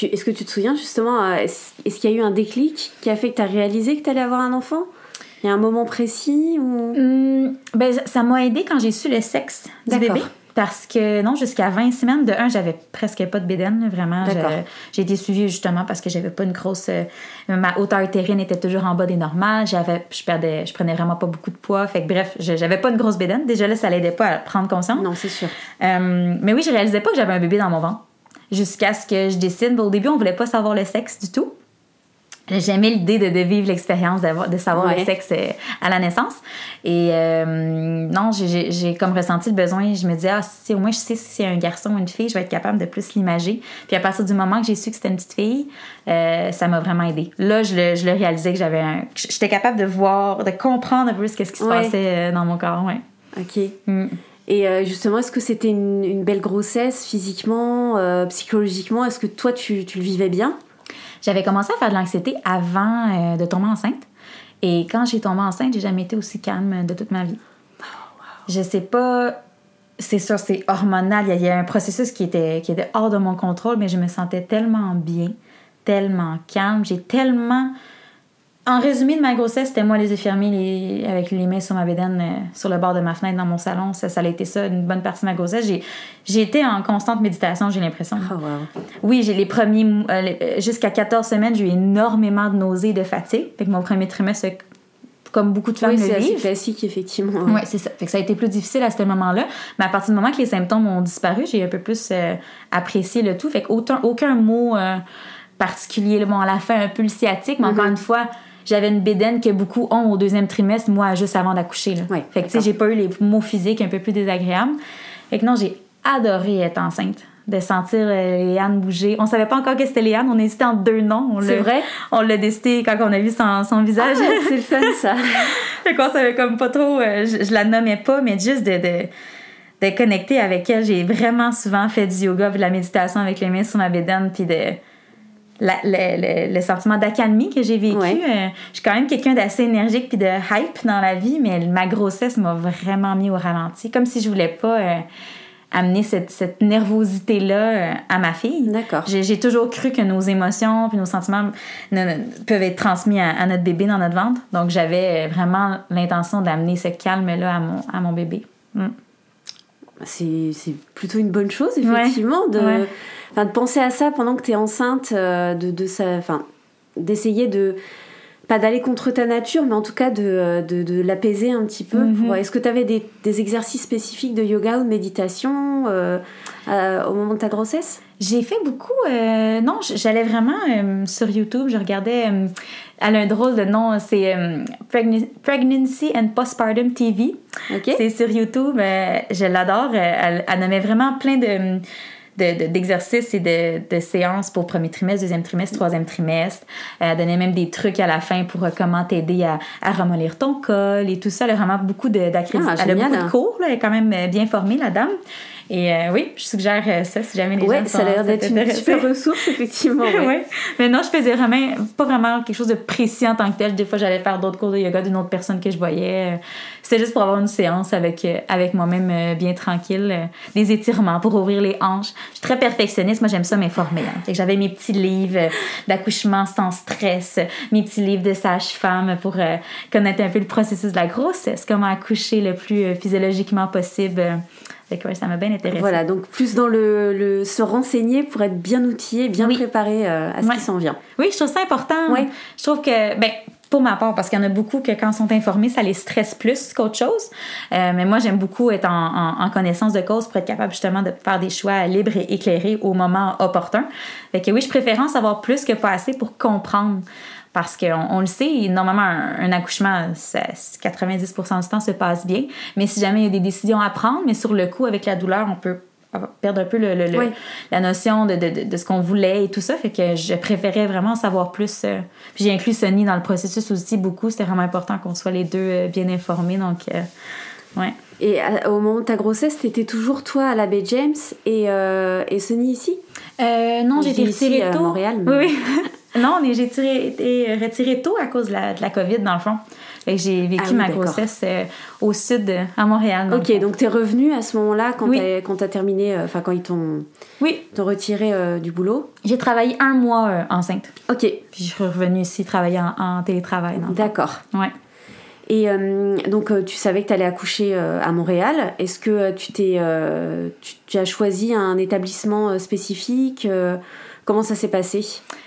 A: Est-ce que tu te souviens justement, euh, est-ce, qu'il y a eu un déclic qui a fait que tu as réalisé que tu allais avoir un enfant? Il y a un moment précis ou...
B: Hum, ben, ça- m'a aidé quand j'ai su le sexe du bébé. Parce que non, jusqu'à 20 semaines, de un, j'avais presque pas de bédaine, vraiment. J'ai été suivie justement parce que j'avais pas une grosse. euh, ma hauteur utérine était toujours en bas des normales. J'avais, je perdais, je prenais vraiment pas beaucoup de poids. Fait que bref, j'avais pas une grosse bédaine. Déjà là, ça l'aidait pas à prendre conscience.
A: Non, c'est sûr.
B: Euh, mais oui, je réalisais pas que j'avais un bébé dans mon ventre. Jusqu'à ce que je décide. Au début, on voulait pas savoir le sexe du tout. J'aimais l'idée de, de vivre l'expérience, de savoir
A: Ouais.
B: le sexe euh, à la naissance. Et euh, non, j'ai- comme ressenti le besoin. Je me disais, ah, si au moins je sais si c'est un garçon ou une fille, je vais être capable de plus l'imager. Puis à partir du moment que j'ai su que c'était une petite fille, euh, ça m'a vraiment aidé. Là, je le, je le réalisais que j'avais un. J'étais capable de voir, de comprendre un peu ce qui se passait dans mon corps. Ouais.
A: Ok.
B: Mm.
A: Et justement, est-ce que c'était une, une belle grossesse physiquement, euh, psychologiquement? Est-ce que toi, tu, tu le vivais bien?
B: J'avais commencé à faire de l'anxiété avant euh, de tomber enceinte. Et quand j'ai tombé enceinte, j'ai jamais été aussi calme de toute ma vie. Je sais pas. C'est sûr, c'est hormonal. Il y a- il y, a un processus qui était, qui était hors de mon contrôle, mais je me sentais tellement bien, tellement calme. J'ai tellement. En résumé de ma grossesse, c'était moi les infirmiers les- avec les mains sur ma bédaine euh, sur le bord de ma fenêtre dans mon salon. Ça, ça a été ça une bonne partie de ma grossesse. J'ai, j'ai été en constante méditation, j'ai l'impression.
A: Oh, wow.
B: Oui, j'ai les premiers. euh, euh, Jusqu'à 14 semaines, j'ai eu énormément de nausées et de fatigue. Fait que mon premier trimestre, c'est comme beaucoup de femmes
A: Oui,
B: le
A: c'est classique, effectivement.
B: Oui, c'est ça. Fait que ça a été plus difficile à ce moment-là. Mais à partir du moment que les symptômes ont disparu, j'ai un peu plus euh, apprécié le tout. Fait qu'aucun aucun mot particulier. Bon, à la fin, un peu le sciatique, mais encore une fois, j'avais une bédaine que beaucoup ont au deuxième trimestre, moi, juste avant d'accoucher. là. Fait que, tu sais, j'ai pas eu les mots physiques un peu plus désagréables. Fait que non, j'ai adoré être enceinte. De sentir euh, Léane bouger. On savait pas encore que c'était Léane. On hésitait entre deux noms. On
A: C'est
B: l'a-
A: vrai?
B: On l'a décidé quand on a vu son, son visage.
A: Ah, c'est le fun, ça.
B: Fait qu'on savait comme pas trop, euh, je, je la nommais pas, mais juste de, de, de connecter avec elle. J'ai vraiment souvent fait du yoga puis de la méditation avec les mains sur ma bédaine, puis de la- le, le- le sentiment d'accalmie que j'ai vécu.
A: Ouais.
B: Euh, je suis quand même quelqu'un d'assez énergique puis de hype dans la vie, mais ma grossesse m'a vraiment mis au ralenti, comme si je voulais pas euh, amener cette, cette nervosité-là euh, à ma fille.
A: D'accord.
B: J'ai toujours cru que nos émotions puis nos sentiments ne- ne- peuvent être transmis à, à notre bébé dans notre ventre. Donc, j'avais vraiment l'intention d'amener ce calme-là à mon, à mon bébé. Mm.
A: C'est c'est plutôt une bonne chose, effectivement, de,
B: ouais.
A: enfin, de penser à ça pendant que tu es enceinte, euh, de, de ça, d'essayer de pas d'aller contre ta nature, mais en tout cas de, euh, de, de l'apaiser un petit peu.
B: Mhm.
A: Est-ce que tu avais des, des exercices spécifiques de yoga ou de méditation euh, euh, au moment de ta grossesse?
B: J'ai fait beaucoup. euh, non, j'allais vraiment sur YouTube. Je regardais. elle a un drôle de nom. C'est Pregn- Pregnancy and Postpartum TV.
A: Ok.
B: C'est sur YouTube. je l'adore. Elle, elle nommait vraiment plein de. De- de- d'exercices et de, de séances pour premier trimestre, deuxième trimestre, troisième trimestre. Elle donnait même des trucs à la fin pour euh, comment t'aider à, à ramollir ton col et tout ça. Elle a vraiment beaucoup de- d'accrédit-
A: Ah,
B: Elle a beaucoup de cours. là. Elle est quand même euh, bien formée, la dame. Et euh, oui, je suggère euh, ça si jamais les
A: Ouais,
B: gens
A: ça a l'air
B: sont-
A: d'être
B: sont
A: une super ressource, effectivement. ouais.
B: Ouais. Mais non, je faisais vraiment pas vraiment quelque chose de précis en tant que tel. Des fois, j'allais faire d'autres cours de yoga d'une autre personne que je voyais. Euh, C'était juste pour avoir une séance avec, avec moi-même bien tranquille. Des étirements pour ouvrir les hanches. Je suis très perfectionniste. Moi, j'aime ça m'informer. hein. J'avais mes petits livres d'accouchement sans stress, mes petits livres de sage-femme pour euh, connaître un peu le processus de la grossesse, comment accoucher le plus physiologiquement possible. Ouais, ça m'a bien intéressée.
A: Voilà, donc plus dans le, le se renseigner pour être bien outillé, bien
B: Oui.
A: préparé euh, à ce
B: Ouais.
A: qui s'en vient.
B: Oui, je trouve ça important.
A: Ouais.
B: Je trouve que, ben, pour ma part, parce qu'il y en a beaucoup que quand ils sont informés, ça les stresse plus qu'autre chose. Euh, mais moi, j'aime beaucoup être en, en- en connaissance de cause pour être capable justement de faire des choix libres et éclairés au moment opportun. Fait que oui, je préfère en savoir plus que pas assez pour comprendre. Parce qu'on on le sait, normalement, un, un accouchement, ça- 90% du temps se passe bien. Mais si jamais il y a des décisions à prendre, mais sur le coup, avec la douleur, on peut perdre un peu le, le- le-
A: Oui.
B: la notion de, de, de- de ce qu'on voulait et tout ça. Fait que je préférais vraiment en savoir plus. euh. Puis j'ai inclus Sonny dans le processus aussi beaucoup. C'était vraiment important qu'on soit les deux euh, bien informés. Donc, euh, ouais.
A: Et à- au moment de ta grossesse, t'étais toujours toi à la baie James et, euh, et Sony ici?
B: Euh, non,
A: ici,
B: retirée
A: à
B: tôt.
A: Montréal, mais-
B: oui. non, mais j'ai été retirée tôt à cause de la, de la COVID, dans le fond. J'ai vécu
A: Ah oui,
B: ma grossesse euh, au sud, à Montréal.
A: Ok, donc t'es revenu à ce moment-là quand
B: Oui.
A: quand t'as terminé, euh, enfin quand ils t'ont
B: Oui,
A: retiré euh, du boulot?
B: j'ai travaillé un mois enceinte.
A: Ok,
B: Puis je suis revenue ici travailler en, en télétravail.
A: d'accord.
B: Ouais.
A: Et donc, tu savais que tu allais accoucher à Montréal. Est-ce que tu, t'es, tu, tu as choisi un établissement spécifique Comment ça s'est passé?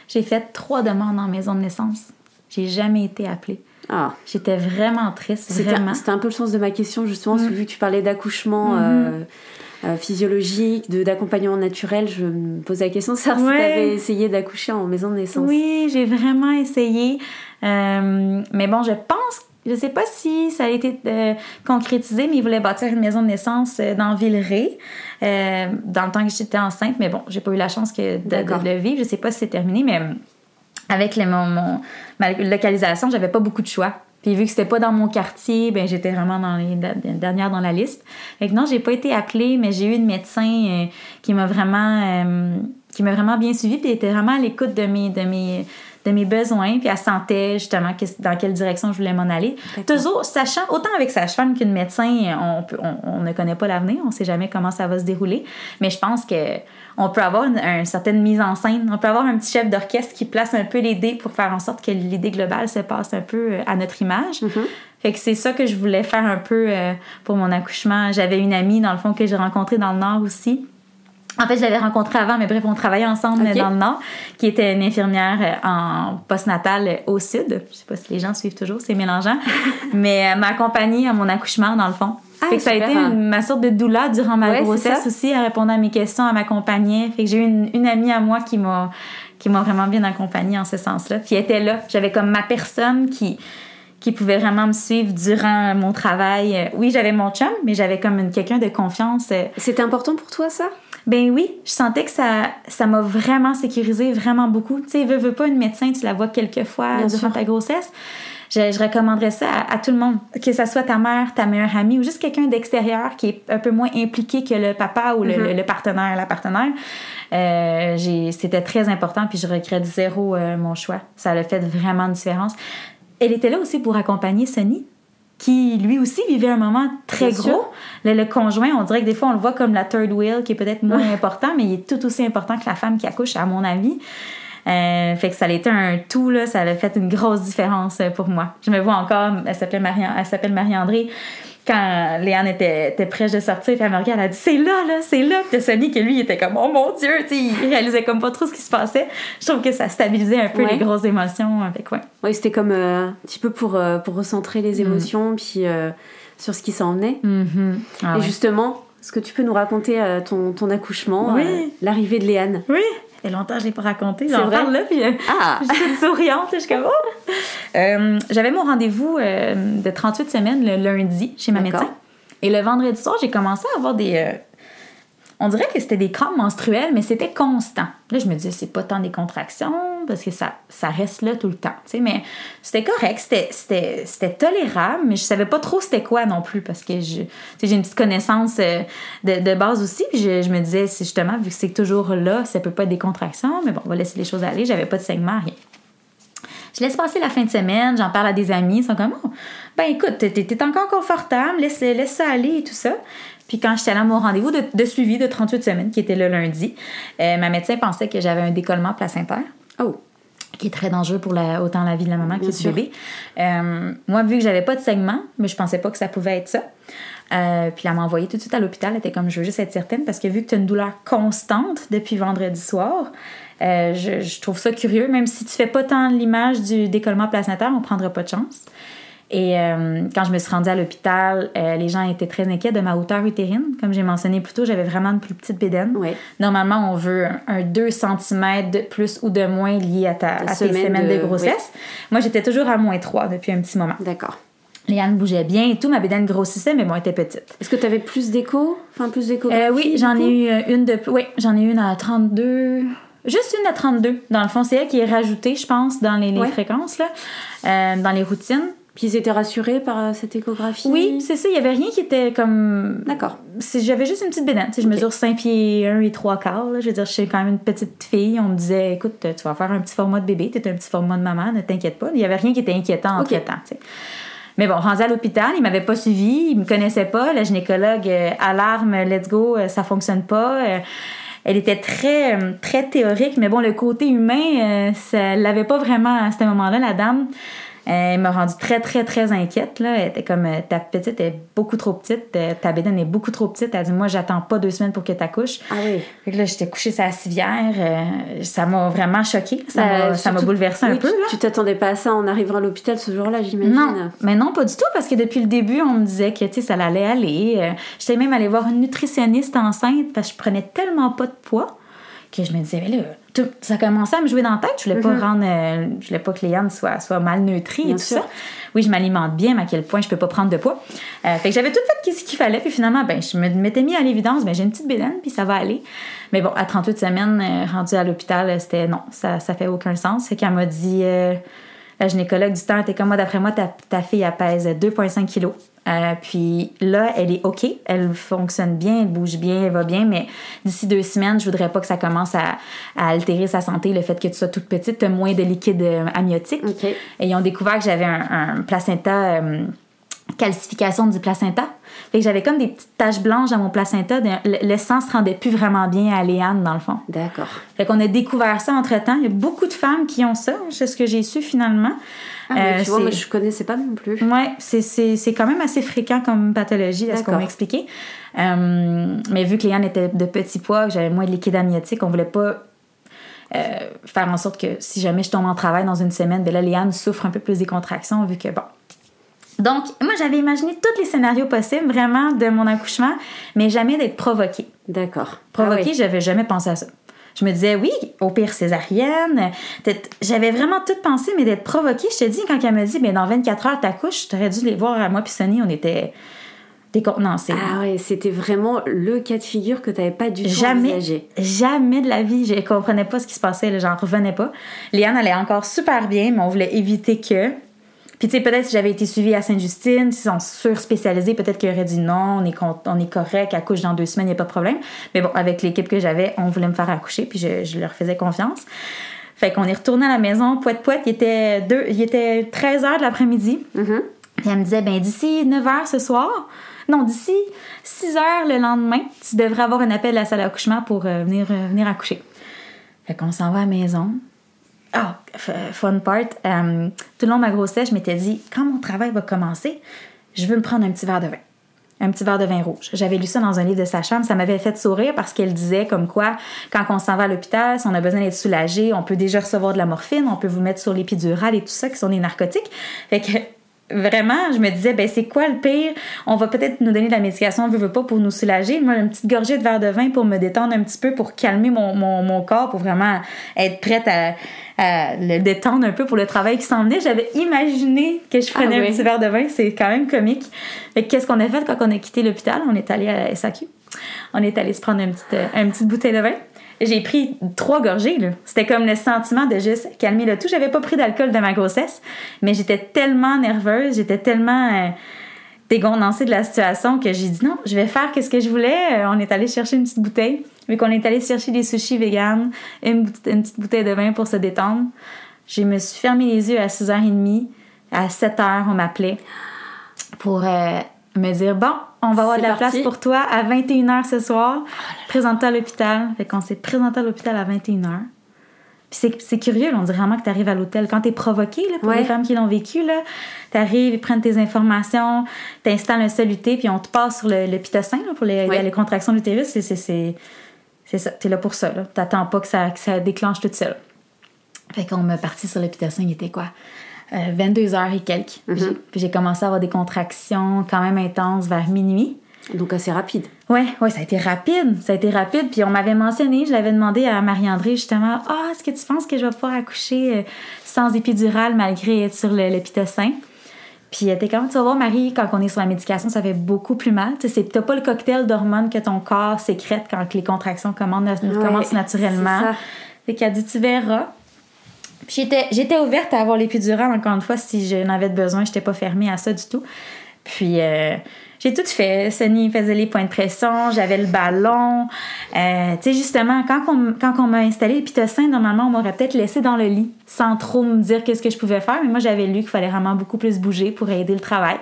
B: J'ai fait trois demandes en maison de naissance. J'ai jamais été appelée.
A: Ah.
B: J'étais vraiment triste,
A: C'était,
B: vraiment.
A: c'était un peu le sens de ma question, justement, parce que
B: Mm.
A: vu que tu parlais d'accouchement
B: Mhm.
A: euh, physiologique, de, d'accompagnement naturel, je me posais la question de savoir si
B: Ouais.
A: tu avais essayé d'accoucher en maison de naissance.
B: Oui, j'ai vraiment essayé. Euh, mais bon, je pense, je sais pas si ça a été euh, concrétisé, mais ils voulaient bâtir une maison de naissance euh, dans Villeray euh, dans le temps que j'étais enceinte. Mais bon, j'ai pas eu la chance que de, le vivre. Je sais pas si c'est terminé, mais avec le- mon, mon- ma localisation, j'avais pas beaucoup de choix. Puis vu que c'était pas dans mon quartier, ben j'étais vraiment dans les dernières dans la liste. Fait que non, j'ai pas été appelée, mais j'ai eu une médecin euh, qui m'a vraiment euh, qui m'a vraiment bien suivie, puis était vraiment à l'écoute de mes de mes de mes besoins, puis elle sentait justement que- dans quelle direction je voulais m'en aller. Toujours sachant autant avec sage-femme qu'une médecin, on, peut- on, on ne connaît pas l'avenir, on sait jamais comment ça va se dérouler, mais je pense que on peut avoir une, une certaine mise en scène, on peut avoir un petit chef d'orchestre qui place un peu les dés pour faire en sorte que l'idée globale se passe un peu euh, à notre image.
A: Mhm.
B: Fait que c'est ça que je voulais faire un peu euh, pour mon accouchement. J'avais une amie, dans le fond, que j'ai rencontrée dans le Nord aussi. En fait, je l'avais rencontrée avant, mais bref, on travaillait ensemble
A: Ok.
B: dans le Nord, qui était une infirmière euh, en postnatal euh, au Sud. Je sais pas si les gens suivent toujours, c'est mélangeant. mais elle m'a accompagnée à mon accouchement, dans le fond.
A: Ah,
B: fait que ça a été une- ma sorte de doula durant ma
A: Ouais, c'est
B: grossesse aussi. Elle répondait à mes questions, elle m'accompagnait. Fait que j'ai eu une, une amie à moi qui m'a qui m'a vraiment bien accompagnée en ce sens-là. Puis elle était là. J'avais comme ma personne qui qui pouvait vraiment me suivre durant mon travail. Euh, Oui, j'avais mon chum, mais j'avais comme une- quelqu'un de confiance. euh,
A: C'était important pour toi, ça?
B: Ben oui, je sentais que ça ça m'a vraiment sécurisé vraiment beaucoup. Tu sais, veux, veux pas une médecin, tu la vois quelques fois
A: Bien
B: durant
A: sûr.
B: ta grossesse. Je, je recommanderais ça à, à tout le monde, que ça soit ta mère, ta meilleure amie ou juste quelqu'un d'extérieur qui est un peu moins impliqué que le papa ou le,
A: Mhm.
B: le- le partenaire, la partenaire. Euh, C'était très important, puis je regrette zéro euh, mon choix. Ça a fait vraiment une différence. Elle était là aussi pour accompagner Sonny, qui lui aussi vivait un moment très
A: Bien
B: gros. Le, le conjoint, on dirait que des fois on le voit comme la third wheel, qui est peut-être moins important, mais il est tout aussi important que la femme qui accouche, à mon avis. Euh, fait que ça a été un tout, là, ça a fait une grosse différence euh, pour moi. Je me vois encore, elle s'appelle Marie, elle s'appelle Marie-André. Quand Léane était, était prête de sortir, puis elle me regarde, elle a dit C'est là, là, c'est là. Puis Sonny, que lui, il était comme Oh mon Dieu, tu il réalisait comme pas trop ce qui se passait. Je trouve que ça stabilisait un peu
A: Ouais.
B: les grosses émotions avec, ouais.
A: Oui, c'était comme euh, un petit peu pour, euh, pour recentrer les émotions, puis euh, sur ce qui s'en venait.
B: Mhm. Ah
A: Et
B: ouais.
A: justement, est-ce que tu peux nous raconter ton, ton accouchement,
B: Oui.
A: l'arrivée de Léane?
B: Oui, fait longtemps que je l'ai pas raconté. J'en parle là, puis euh,
A: Ah
B: je suis toute souriante. Je suis comme, oh! Euh, J'avais mon rendez-vous euh, de 38 semaines le lundi chez ma médecin. Et le vendredi soir, j'ai commencé à avoir des. euh, on dirait que c'était des crampes menstruelles, mais c'était constant. Là, je me disais, c'est pas tant des contractions, parce que ça, ça reste là tout le temps. Mais c'était correct, c'était- tolérable, mais je savais pas trop c'était quoi non plus, parce que j'ai une petite connaissance euh, de, de base aussi. Puis je, je me disais, justement, vu que c'est toujours là, ça peut pas être des contractions, mais bon, on va laisser les choses aller. J'avais pas de saignement, rien. Je laisse passer la fin de semaine, j'en parle à des amis, ils sont comme, oh, ben écoute, t'es encore confortable, laisse, laisse ça aller et tout ça. Puis quand j'étais allée à mon rendez-vous de, de suivi de 38 semaines, qui était le lundi, euh, ma médecin pensait que j'avais un décollement placentaire
A: Oh,
B: qui est très dangereux pour la, autant la vie de la maman que du bébé. Euh, moi, vu que j'avais pas de segment, mais je pensais pas que ça pouvait être ça. Euh, puis elle m'a envoyée tout de suite à l'hôpital. Elle était comme, je veux juste être certaine, parce que vu que tu as une douleur constante depuis vendredi soir, euh, je, je trouve ça curieux. Même si tu fais pas tant l'image du décollement placentaire, on prendra pas de chance. Et euh, quand je me suis rendue à l'hôpital, euh, les gens étaient très inquiets de ma hauteur utérine. Comme j'ai mentionné plus tôt, j'avais vraiment une plus petite bédaine.
A: ouais.
B: Normalement, on veut un, un 2 cm de plus ou de moins lié à, ta, à tes
A: semaines
B: de,
A: de-
B: grossesse. Moi, j'étais toujours à moins 3 depuis un petit moment.
A: D'accord.
B: Léane bougeait bien et tout, ma bédaine grossissait, mais bon, elle était petite.
A: Est-ce que tu avais plus d'écho? Enfin, plus d'écho
B: Euh, oui, j'en ai eu une de Oui, j'en ai eu une à 32. Juste une à 32. Dans le fond, c'est elle qui est rajoutée, je pense, dans les, les
A: Ouais.
B: fréquences, là, dans les routines.
A: Puis ils étaient rassurés par euh, cette échographie?
B: Oui, c'est ça. Il y avait rien qui était comme.
A: D'accord.
B: J'avais juste une petite sais, Je mesure 5 pieds 1 et 3 quarts. là. Je veux dire, je suis quand même une petite fille. On me disait, écoute, tu vas faire un petit format de bébé, tu es un petit format de maman, ne t'inquiète pas. Il n'y avait rien qui était inquiétant
A: Ok.
B: entre temps. tu sais. Mais bon, rendu à l'hôpital, il m'avait pas suivi, il me connaissait pas. La gynécologue, euh, alarme, let's go, euh, ça fonctionne pas. Euh, elle était très, euh, très théorique, mais bon, le côté humain, euh, ça l'avait pas vraiment à ce moment-là, la dame. Elle m'a rendue très, très, très inquiète. Là. Elle était comme, euh, ta petite est beaucoup trop petite, euh, ta bédaine est beaucoup trop petite. Elle dit, moi, j'attends pas deux semaines pour que tu accouches.
A: Ah oui.
B: Fait que là, j'étais couchée sur la civière. euh, ça m'a vraiment choquée. Ça m'a-
A: Bah,
B: ça m'a bouleversée un peu.
A: tu-
B: Là.
A: Tu t'attendais pas à ça en arrivant à l'hôpital ce jour-là, j'imagine.
B: Non, mais non, pas du tout, parce que depuis le début, on me disait que ça allait aller. J'étais même allée voir une nutritionniste enceinte parce que je prenais tellement pas de poids que je me disais, mais là, tout- ça commençait à me jouer dans la tête. Je voulais pas rendre, euh, je voulais pas que Léane soit, soit mal nutrie et tout
A: sûr.
B: ça. Oui, je m'alimente bien, mais à quel point je peux pas prendre de poids. Euh, fait que j'avais tout fait ce qu'il fallait, puis finalement, ben, je me m'étais mis à l'évidence, ben, j'ai une petite bédaine, puis ça va aller. Mais bon, à 38 semaines, euh, rendue à l'hôpital, c'était non, ça, ça fait aucun sens. Fait qu'elle m'a dit, la gynécologue du temps était comme moi, d'après moi, ta, ta fille, elle pèse 2,5 kilos. Euh, puis là, elle est OK, elle fonctionne bien, elle bouge bien, elle va bien, mais d'ici deux semaines, je voudrais pas que ça commence à, à altérer sa santé, le fait que tu sois toute petite, tu moins de liquide euh, amniotique.
A: Ok.
B: Et ils ont découvert que j'avais un, un placenta, euh, calcification du placenta. Fait que j'avais comme des petites taches blanches dans mon placenta. de- Le, le sang se rendait plus vraiment bien à Léane, dans le fond.
A: D'accord.
B: Fait qu'on a découvert ça entre-temps. Il y a beaucoup de femmes qui ont ça, c'est ce que j'ai su finalement.
A: Ah, mais
B: Euh,
A: tu vois, moi,
B: c'est-
A: je connaissais pas non plus.
B: Ouais, c'est- quand même assez fréquent comme pathologie, à ce qu'on m'a expliqué. Euh, mais vu que Léane était de petit poids, que j'avais moins de liquide amniotique, on voulait pas euh, faire en sorte que si jamais je tombe en travail dans une semaine, ben là, Léane souffre un peu plus des contractions, vu que bon. Donc, moi, j'avais imaginé tous les scénarios possibles, vraiment, de mon accouchement, mais jamais d'être provoquée.
A: D'accord.
B: Provoquée,
A: Ah oui.
B: j'avais jamais pensé à ça. Je me disais, oui, au pire césarienne. J'avais vraiment tout pensé, mais d'être provoquée, je te dis, quand elle me dit, ben, dans 24 heures, t'accouches, t'aurais dû les voir à moi puis Sonny, on était décontenancés.
A: Ah ouais, c'était vraiment le cas de figure que t'avais pas du tout
B: Jamais,
A: envisagé.
B: jamais de la vie, je comprenais pas ce qui se passait, j'en revenais pas. Léane allait encore super bien, mais on voulait éviter que. Puis tu sais, peut-être si j'avais été suivie à Sainte-Justine, s'ils sont sur-spécialisés, peut-être qu'ils auraient dit non, on est, on est correct, accouche dans deux semaines, il n'y a pas de problème. Mais bon, avec l'équipe que j'avais, on voulait me faire accoucher, puis je, je leur faisais confiance. Fait qu'on est retourné à la maison, poète poète, il était, deux, il était 13 h de l'après-midi.
A: Mhm.
B: Puis elle me disait, ben d'ici 9 h ce soir, non, d'ici 6 h le lendemain, tu devrais avoir un appel à la salle d'accouchement pour euh, venir, euh, venir accoucher. Fait qu'on s'en va à la maison. Ah, f- fun part, euh, tout le long de ma grossesse, je m'étais dit, quand mon travail va commencer, je veux me prendre un petit verre de vin. Un petit verre de vin rouge. J'avais lu ça dans un livre de sa chambre. Ça m'avait fait sourire parce qu'elle disait comme quoi, quand on s'en va à l'hôpital, si on a besoin d'être soulagé, on peut déjà recevoir de la morphine, on peut vous mettre sur l'épidurale et tout ça, qui sont des narcotiques. Fait que vraiment, je me disais, ben c'est quoi le pire? On va peut-être nous donner de la médication, on veut, veut pas, pour nous soulager. Moi, une petite gorgée de verre de vin pour me détendre un petit peu, pour calmer mon, mon, mon corps, pour vraiment être prête à, à le détendre un peu pour le travail qui s'en venait. J'avais imaginé que je prenais
A: Ah
B: un
A: oui.
B: petit verre de vin. C'est quand même comique. Qu'est-ce qu'on a fait quand on a quitté l'hôpital? On est allé à la SAQ. On est allé se prendre une petite, euh, une petite bouteille de vin. J'ai pris trois gorgées. C'était comme le sentiment de juste calmer le tout. J'avais pas pris d'alcool de ma grossesse, mais j'étais tellement nerveuse, j'étais tellement euh, de la situation que j'ai dit non, je vais faire ce que je voulais. Euh, on est allé chercher une petite bouteille. Vu qu'on est allé chercher des sushis vegan, une petite bouteille de vin pour se détendre. Je me suis fermé les yeux à 6h30. À 7h, on m'appelait pour euh, me dire bon, on va avoir de la
A: parti.
B: place pour toi à 21h ce soir. Présente-toi à l'hôpital. Fait qu'on s'est présenté à l'hôpital à 21h. Puis c'est, c'est curieux, là, on dirait vraiment que tu arrives à l'hôtel. Quand tu es provoqué, là, pour
A: Ouais.
B: les femmes qui l'ont vécu, tu arrives, ils prennent tes informations, tu installes un soluté, puis on te passe sur le, le pitocin là, pour les,
A: Ouais.
B: les contractions de l'utérus. C'est, c'est, c'est, c'est ça, tu es là pour ça. Tu n'attends pas que ça, que ça déclenche tout seul. Fait qu'on m'a parti sur le pitocin, il était quoi? 22 heures et quelques. Puis j'ai- Puis j'ai commencé à avoir des contractions quand même intenses vers minuit.
A: Donc assez rapide.
B: Ouais, ouais, ça a été rapide. Ça a été rapide. Puis on m'avait mentionné, je l'avais demandé à Marie-André justement, ah, est-ce que tu penses que je vais pouvoir accoucher euh, sans épidurale malgré être sur le, le pitocin? Puis elle était comme, tu vas voir, Marie, quand on est sur la médication, ça fait beaucoup plus mal. Tu sais, t'as pas le cocktail d'hormones que ton corps sécrète quand les contractions commencent, commencent naturellement.
A: c'est
B: qu'elle dit, tu verras. J'étais, j'étais ouverte à avoir l'épidurale, encore une fois, si je n'avais besoin. J'étais pas fermée à ça du tout. Puis euh, j'ai tout fait. Sonny faisait les points de pression, j'avais le ballon. Euh, tu sais, justement, quand on, quand m'a installé le pitocin, normalement, on m'aurait peut-être laissé dans le lit sans trop me dire qu'est-ce que je pouvais faire. Mais moi, j'avais lu qu'il fallait vraiment beaucoup plus bouger pour aider le travail.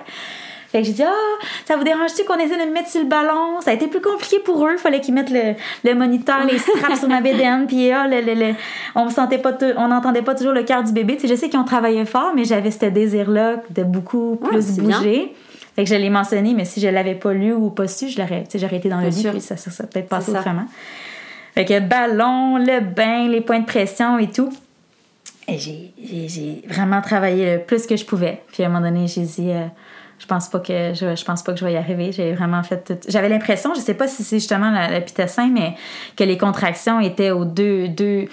B: Fait que j'ai dit, ah, ça vous dérange-tu qu'on essaie de me mettre sur le ballon? Ça a été plus compliqué pour eux. Fallait qu'ils mettent le, le moniteur, les straps sur ma bédaine. Puis, ah, le, le, le- on sentait pas, on n'entendait pas toujours le cœur du bébé. Tu sais, je sais qu'ils ont travaillé fort, mais j'avais ce désir-là de beaucoup
A: Ouais,
B: plus
A: bien.
B: bouger. Fait que je l'ai mentionné, mais si je l'avais pas lu ou pas su, je l'aurais, j'aurais été dans le lit, puis ça, ça, ça peut-être passé
A: ça.
B: autrement. Fait que ballon, le bain, les points de pression et tout. Et j'ai vraiment travaillé le plus que je pouvais. Puis à un moment donné, j'ai dit, euh, je pense pas que je, je pense pas que je vais y arriver. J'ai vraiment fait tout- J'avais l'impression, je sais pas si c'est justement la, la pitocin, mais que les contractions étaient aux deux, deux,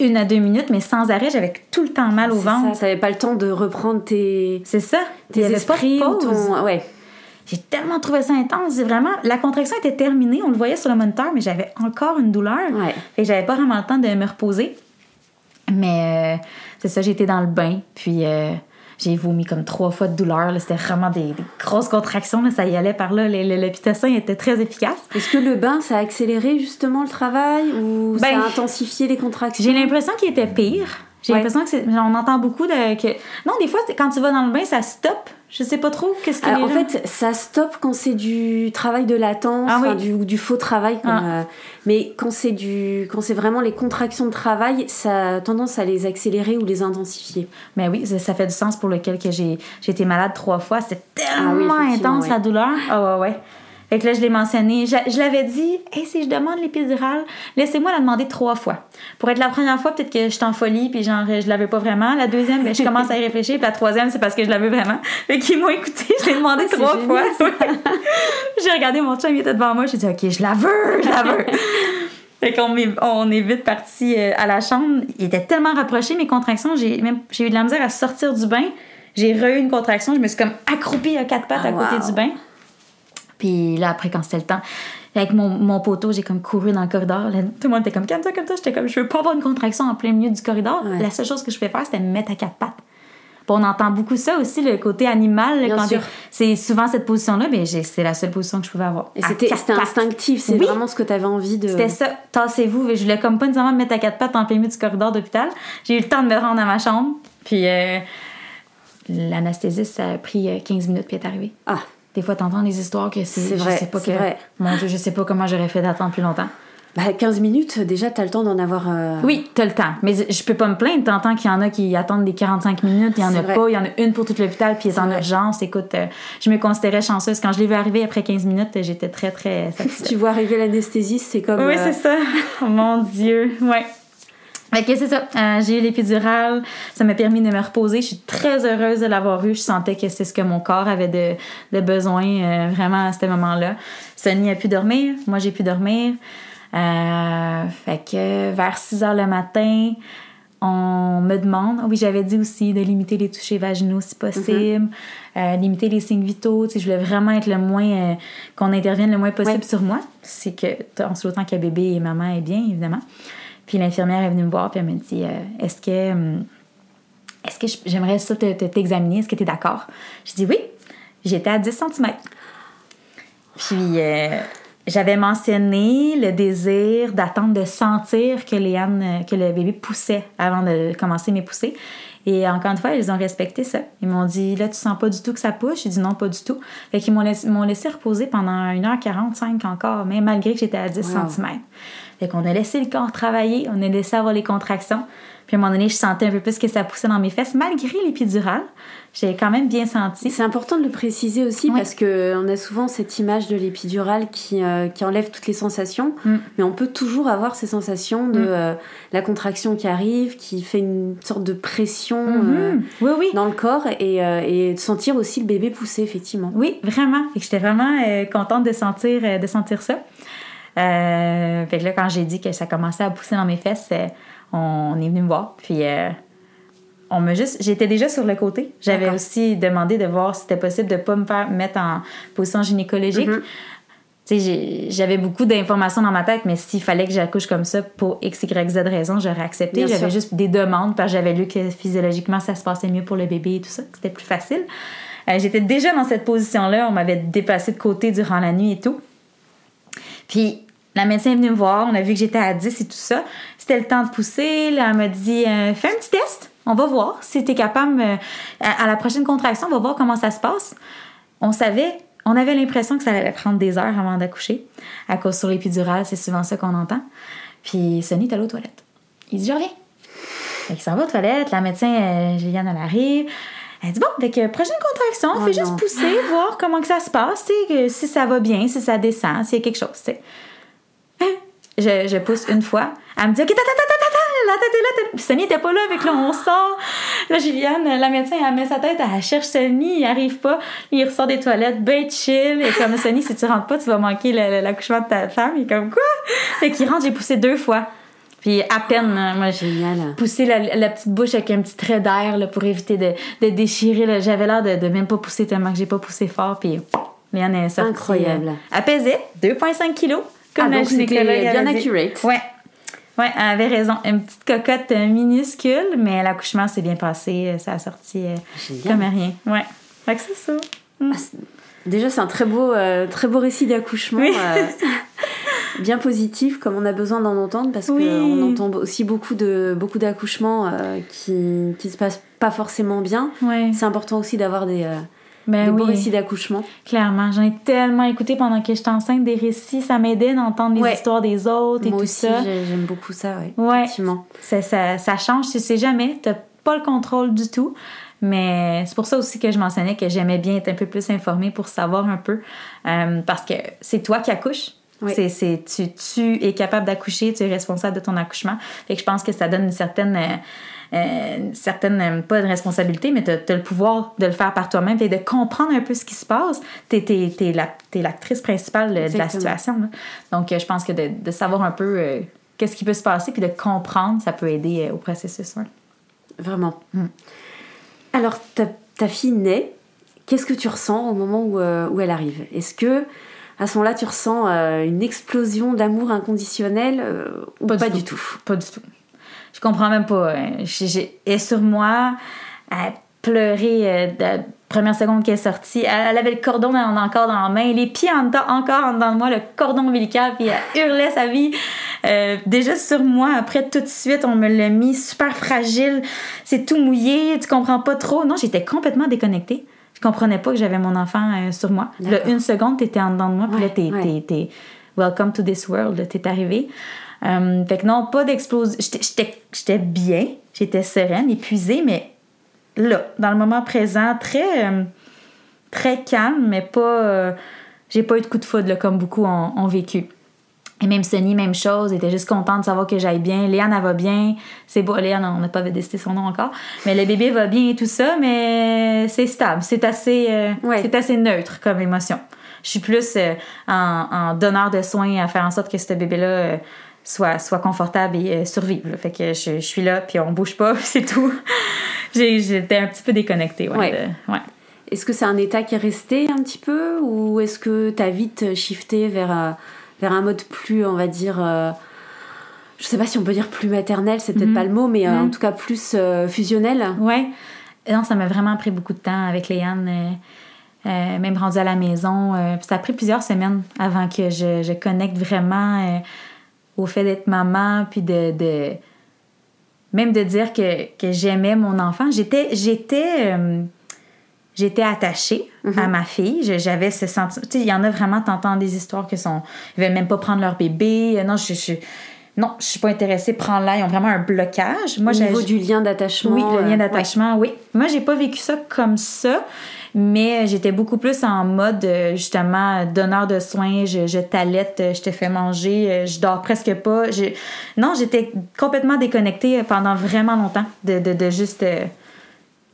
B: une à deux minutes, mais sans arrêt, j'avais tout le temps mal au
A: C'est ça,
B: ventre.
A: t'avais pas le temps de reprendre tes,
B: C'est ça.
A: Tes
B: avait pas de
A: esprits ou
B: pause.
A: ton... Ouais.
B: J'ai tellement trouvé ça intense. Vraiment, la contraction était terminée, on le voyait sur le moniteur, mais j'avais encore une douleur.
A: Ouais.
B: Fait que j'avais pas vraiment le temps de me reposer. Mais euh, c'est ça, j'étais dans le bain, puis euh, j'ai vomi comme trois fois de douleur. C'était vraiment des, des grosses contractions, là. ça y allait par là. Le, pitocin était très efficace.
A: Est-ce que le bain, ça a accéléré justement le travail ou ça
B: Ben,
A: a intensifié les contractions?
B: J'ai l'impression qu'il était pire. J'ai
A: Ouais.
B: l'impression que c'est. On entend beaucoup de. Que... Non, des fois, quand tu vas dans le bain, ça stoppe. Je sais pas trop qu'est-ce que
A: en
B: gens-
A: fait, ça stoppe quand c'est du travail de latence,
B: Ah oui.
A: du, ou du faux travail. comme,
B: Ah.
A: euh, mais quand c'est du, quand c'est vraiment les contractions de travail, ça a tendance à les accélérer ou les intensifier.
B: Mais oui, ça, ça fait du sens pour lequel que j'ai été malade trois fois. C'était
A: Ah oui,
B: tellement intense
A: ouais.
B: la douleur. Ah ouais, ouais. Fait que là, je l'ai mentionné. Je, je l'avais dit, hey, si je demande l'épidurale, laissez-moi la demander trois fois. Pour être la première fois, peut-être que je suis en folie, puis genre, je l'avais pas vraiment. La deuxième, ben, je commence à y réfléchir, puis la troisième, c'est parce que je l'avais vraiment. Fait qu'ils m'ont écouté, je l'ai demandé
A: Ah,
B: trois
A: génial,
B: fois. j'ai regardé mon chum, il était devant moi, j'ai dit, OK, je la veux, je la veux. Fait qu'on est, on est vite parti euh, à la chambre. Il était tellement rapproché, mes contractions. J'ai même j'ai eu de la misère à sortir du bain. J'ai re une contraction. Je me suis comme accroupie à quatre pattes
A: Ah,
B: à côté
A: wow.
B: du bain. Puis là, après, quand c'était le temps, avec mon, mon poteau, j'ai comme couru dans le corridor. Là, tout le monde était comme, ça, comme ça. J'étais comme, je veux pas avoir une contraction en plein milieu du corridor.
A: Ouais.
B: La seule chose que je pouvais faire, c'était me mettre à quatre pattes. Puis on entend beaucoup ça aussi, le côté animal.
A: Bien
B: quand C'est souvent cette position-là, mais c'est la seule position que je pouvais avoir.
A: Et c'était instinctif, c'est
B: Oui.
A: vraiment ce que tu avais envie de.
B: C'était ça, tassez-vous. Je voulais comme pas nécessairement me mettre à quatre pattes en plein milieu du corridor d'hôpital. J'ai eu le temps de me rendre à ma chambre. Puis euh, l'anesthésiste, ça a pris euh, 15 minutes puis est arrivée.
A: Ah,
B: Des fois, t'entends des histoires que c'est.
A: C'est
B: je
A: vrai,
B: sais pas
A: c'est
B: que-
A: vrai.
B: Mon Dieu, je sais pas comment j'aurais fait d'attendre plus longtemps.
A: bah 15 minutes, déjà, tu as le temps d'en avoir. euh,
B: Oui, t'as le temps. Mais je peux pas me plaindre. T'entends qu'il y en a qui attendent des 45 minutes, il y en a
A: vrai.
B: pas, il y en a une pour tout l'hôpital, puis est
A: C'est
B: en
A: vrai.
B: urgence. Écoute, euh, je me considérais chanceuse. Quand je l'ai vu arriver après 15 minutes, j'étais très, très
A: Si
B: satisfaite.
A: tu vois arriver l'anesthésiste, c'est comme.
B: Oui,
A: euh,
B: c'est ça. Oh mon Dieu. Ouais. Fait que c'est ça. Euh, j'ai eu l'épidurale. Ça m'a permis de me reposer. Je suis très heureuse de l'avoir eu. Je sentais que c'est ce que mon corps avait de, de besoin euh, vraiment à ce moment-là. Sonny a pu dormir. Moi, j'ai pu dormir. Euh, fait que vers 6 heures le matin, on me demande, oui, j'avais dit aussi de limiter les touchés vaginaux si possible, euh, limiter les signes vitaux. Tu sais, je voulais vraiment être le moins, qu'on intervienne le moins possible
A: Ouais.
B: sur moi. C'est que, en temps que bébé et maman est bien, évidemment. Puis l'infirmière est venue me voir, puis elle m'a dit, euh, est-ce que, hum, est-ce que j'aimerais ça te- te- t'examiner? Est-ce que tu es d'accord? J'ai dit oui. J'étais à 10 cm. Puis euh, j'avais mentionné le désir d'attendre de sentir que Léane, euh, que le bébé poussait avant de commencer mes poussées. Et encore une fois, ils ont respecté ça. Ils m'ont dit, là, tu sens pas du tout que ça pousse? J'ai dit non, pas du tout. Fait qu'ils m'ont laissé, laissé reposer pendant 1h45 encore, mais malgré que j'étais à 10
A: Wow.
B: cm. Fait qu'on a laissé le corps travailler, on a laissé avoir les contractions. Puis à un moment donné, je sentais un peu plus que ça poussait dans mes fesses, malgré l'épidurale. J'ai quand même bien senti.
A: C'est important de le préciser aussi
B: Oui.
A: parce qu'on a souvent cette image de l'épidurale qui, euh, qui enlève toutes les sensations,
B: Mm.
A: mais on peut toujours avoir ces sensations de
B: Mm.
A: euh, la contraction qui arrive, qui fait une sorte de pression
B: Mhm.
A: euh,
B: Oui, oui.
A: dans le corps et, euh, et de sentir aussi le bébé pousser, effectivement.
B: Oui, vraiment. Que j'étais vraiment euh, contente de sentir, euh, de sentir ça. Euh, fait que là, quand j'ai dit que ça commençait à pousser dans mes fesses, euh, on est venu me voir. Puis euh, on m'a juste. J'étais déjà sur le côté. J'avais aussi demandé de voir si c'était possible de pas me faire mettre en position gynécologique.
A: Mhm.
B: J'ai- j'avais beaucoup d'informations dans ma tête, mais s'il fallait que j'accouche comme ça pour X, Y, Z raison, j'aurais accepté. J'avais juste des demandes parce que j'avais lu que physiologiquement, ça se passait mieux pour le bébé et tout ça, que c'était plus facile. Euh, J'étais déjà dans cette position-là. On m'avait déplacé de côté durant la nuit et tout. Puis la médecin est venue me voir. On a vu que j'étais à 10 et tout ça. C'était le temps de pousser. Là, elle m'a dit euh, Fais un petit test. On va voir si tu es capable. euh, à, à la prochaine contraction, on va voir comment ça se passe. on savait, on avait l'impression que ça allait prendre des heures avant d'accoucher, à cause sur l'épidurale, c'est souvent ça qu'on entend. Puis Sonny est allé aux toilettes. Il dit, je reviens. Fait qu'il s'en va aux toilettes, la médecin, euh, Juliane, elle arrive. Elle dit, bon, avec prochaine contraction, on
A: Oh
B: fait
A: non.
B: juste pousser, voir comment que ça se passe, si ça va bien, si ça descend, s'il y a quelque chose, tu sais. Je, je pousse une fois. Elle me dit, OK, ta, ta, ta, ta, ta, ta, la tête est là. Puis Sonny était pas là, avec là, on sort. Là, Juliane, la médecin, elle met sa tête, elle cherche Sonny, il arrive pas. Il ressort des toilettes, ben chill. Et comme Sonny, si tu rentres pas, tu vas manquer l'accouchement de ta femme. Il est comme, quoi? Fait qu'il rentre, j'ai poussé deux fois. Puis à peine, euh, moi, j'ai poussé la, la petite bouche avec un petit trait d'air pour éviter de, de déchirer. J'avais l'air de, de même pas pousser tellement que j'ai pas poussé fort. Puis Léane est sortie.
A: Incroyable.
B: euh, elle pesait 2,5 kilos. Comme
A: Ah,
B: la gynécologue
A: bien accurate.
B: Ouais. Ouais, elle avait raison. Une petite cocotte euh, minuscule, mais l'accouchement s'est bien passé. euh, Ça a sorti euh,
A: Génial.
B: comme rien. Ouais. Fait que c'est ça. Mm.
A: Ah, Déjà, c'est un très beau, euh, très beau récit d'accouchement.
B: Oui.
A: euh, bien positif, comme on a besoin d'en entendre, parce
B: Oui.
A: qu'on entend aussi beaucoup de beaucoup d'accouchements euh, qui, qui se passent pas forcément bien.
B: Ouais.
A: C'est important aussi d'avoir des,
B: Ben
A: beaux
B: oui.
A: récits d'accouchement.
B: Clairement, j'en ai tellement écouté pendant que j'étais enceinte des récits. Ça m'aidait d'entendre les
A: Ouais.
B: histoires des autres et
A: Moi
B: tout
A: aussi,
B: ça.
A: j'aime beaucoup ça, ouais.
B: Ouais.
A: Effectivement.
B: Ça, ça, ça change, tu sais jamais, t'as pas le contrôle du tout. Mais c'est pour ça aussi que je mentionnais que j'aimais bien être un peu plus informée pour savoir un peu. Euh, parce que c'est toi qui accouches.
A: Oui.
B: C'est, c'est, tu, tu es capable d'accoucher, tu es responsable de ton accouchement. Fait que je pense que ça donne une certaine, euh, euh, une certaine euh, pas de responsabilité, mais tu as le pouvoir de le faire par toi-même et de comprendre un peu ce qui se passe. Tu es, la, t'es l'actrice principale de la situation. là. Donc, euh, je pense que de, de savoir un peu euh, qu'est-ce qui peut se passer puis de comprendre, ça peut aider euh, au processus.
A: Vraiment.
B: Mm.
A: Alors, ta, ta fille naît. Qu'est-ce que tu ressens au moment où, où elle arrive? Est-ce que à ce moment-là, tu ressens euh, une explosion d'amour inconditionnel euh, ou pas,
B: Pas
A: du
B: du
A: tout,
B: Pas du tout. Je comprends même pas. euh, j'ai- Elle est sur moi, elle pleurait euh, de la première seconde qu'elle est sortie. Elle, elle avait le cordon en- encore dans la main, les pieds en dedans, encore en dedans de moi, le cordon ombilical, puis elle hurlait sa vie. Euh, déjà sur moi, après tout de suite, on me l'a mis super fragile. C'est tout mouillé, tu comprends pas trop. Non, j'étais complètement déconnectée. Je comprenais pas que j'avais mon enfant euh, sur moi. Là, une seconde, t'étais en dedans de moi, puis là, t'es,
A: ouais.
B: welcome to this world, t'es arrivé. Euh, fait que non, pas d'explosion. J'étais- bien, j'étais sereine, épuisée, mais là, dans le moment présent, très, euh, très calme, mais pas. euh, j'ai pas eu de coup de foudre, là, comme beaucoup ont, ont vécu. Et même Sonny, même chose, était juste contente de savoir que j'aille bien. Léane, elle va bien. C'est beau, Léane, on n'a pas décidé son nom encore. Mais le bébé va bien et tout ça, mais c'est stable. C'est assez, euh,
A: Ouais.
B: c'est assez neutre comme émotion. Je suis plus en, en donneur de soins à faire en sorte que ce bébé-là soit, soit confortable et euh, survive. là. Fait que je, je suis là, puis on bouge pas, c'est tout. J'étais un petit peu déconnectée. Ouais,
A: Ouais.
B: de- ouais.
A: Est-ce que c'est un état qui est resté un petit peu ou est-ce que tu as vite shifté vers, euh, vers un mode plus, on va dire, euh, je sais pas si on peut dire plus maternel, c'est peut-être
B: Mhm.
A: pas le mot, mais euh, en
B: Mhm.
A: tout cas plus euh, fusionnel?
B: Ouais. Non, ça m'a vraiment pris beaucoup de temps avec Léane. même rendue à la maison. ça a pris plusieurs semaines avant que je, je connecte vraiment au fait d'être maman, puis de, de- même de dire que, que j'aimais mon enfant. J'étais j'étais euh, j'étais attachée à ma fille. J'avais ce sentiment. Tu sais, il y en a vraiment, t'entends des histoires que sont. Ils veulent même pas prendre leur bébé. Euh, Non, je, je, non, je suis pas intéressée. Prends-la. Ils ont vraiment un blocage. Moi,
A: au niveau du lien d'attachement.
B: oui, le
A: euh,
B: lien d'attachement, oui. Moi, j'ai pas vécu ça comme ça, mais j'étais beaucoup plus en mode, euh, justement, donneur de soins, je, je t'allaite, euh, je te fais manger, euh, je dors presque pas. Je... Non, j'étais complètement déconnectée pendant vraiment longtemps de, de, de juste... euh,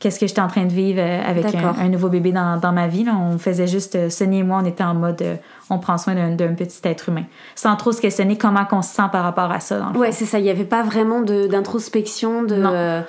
B: Qu'est-ce que j'étais en train de vivre euh, avec un, un nouveau bébé dans, dans ma vie. là. On faisait juste, euh, Sonny et moi, on était en mode, euh, on prend soin d'un petit être humain. Sans trop se questionner comment on se sent par rapport à ça, dans le
A: Ouais, c'est ça. Il n'y avait pas vraiment de- d'introspection, de.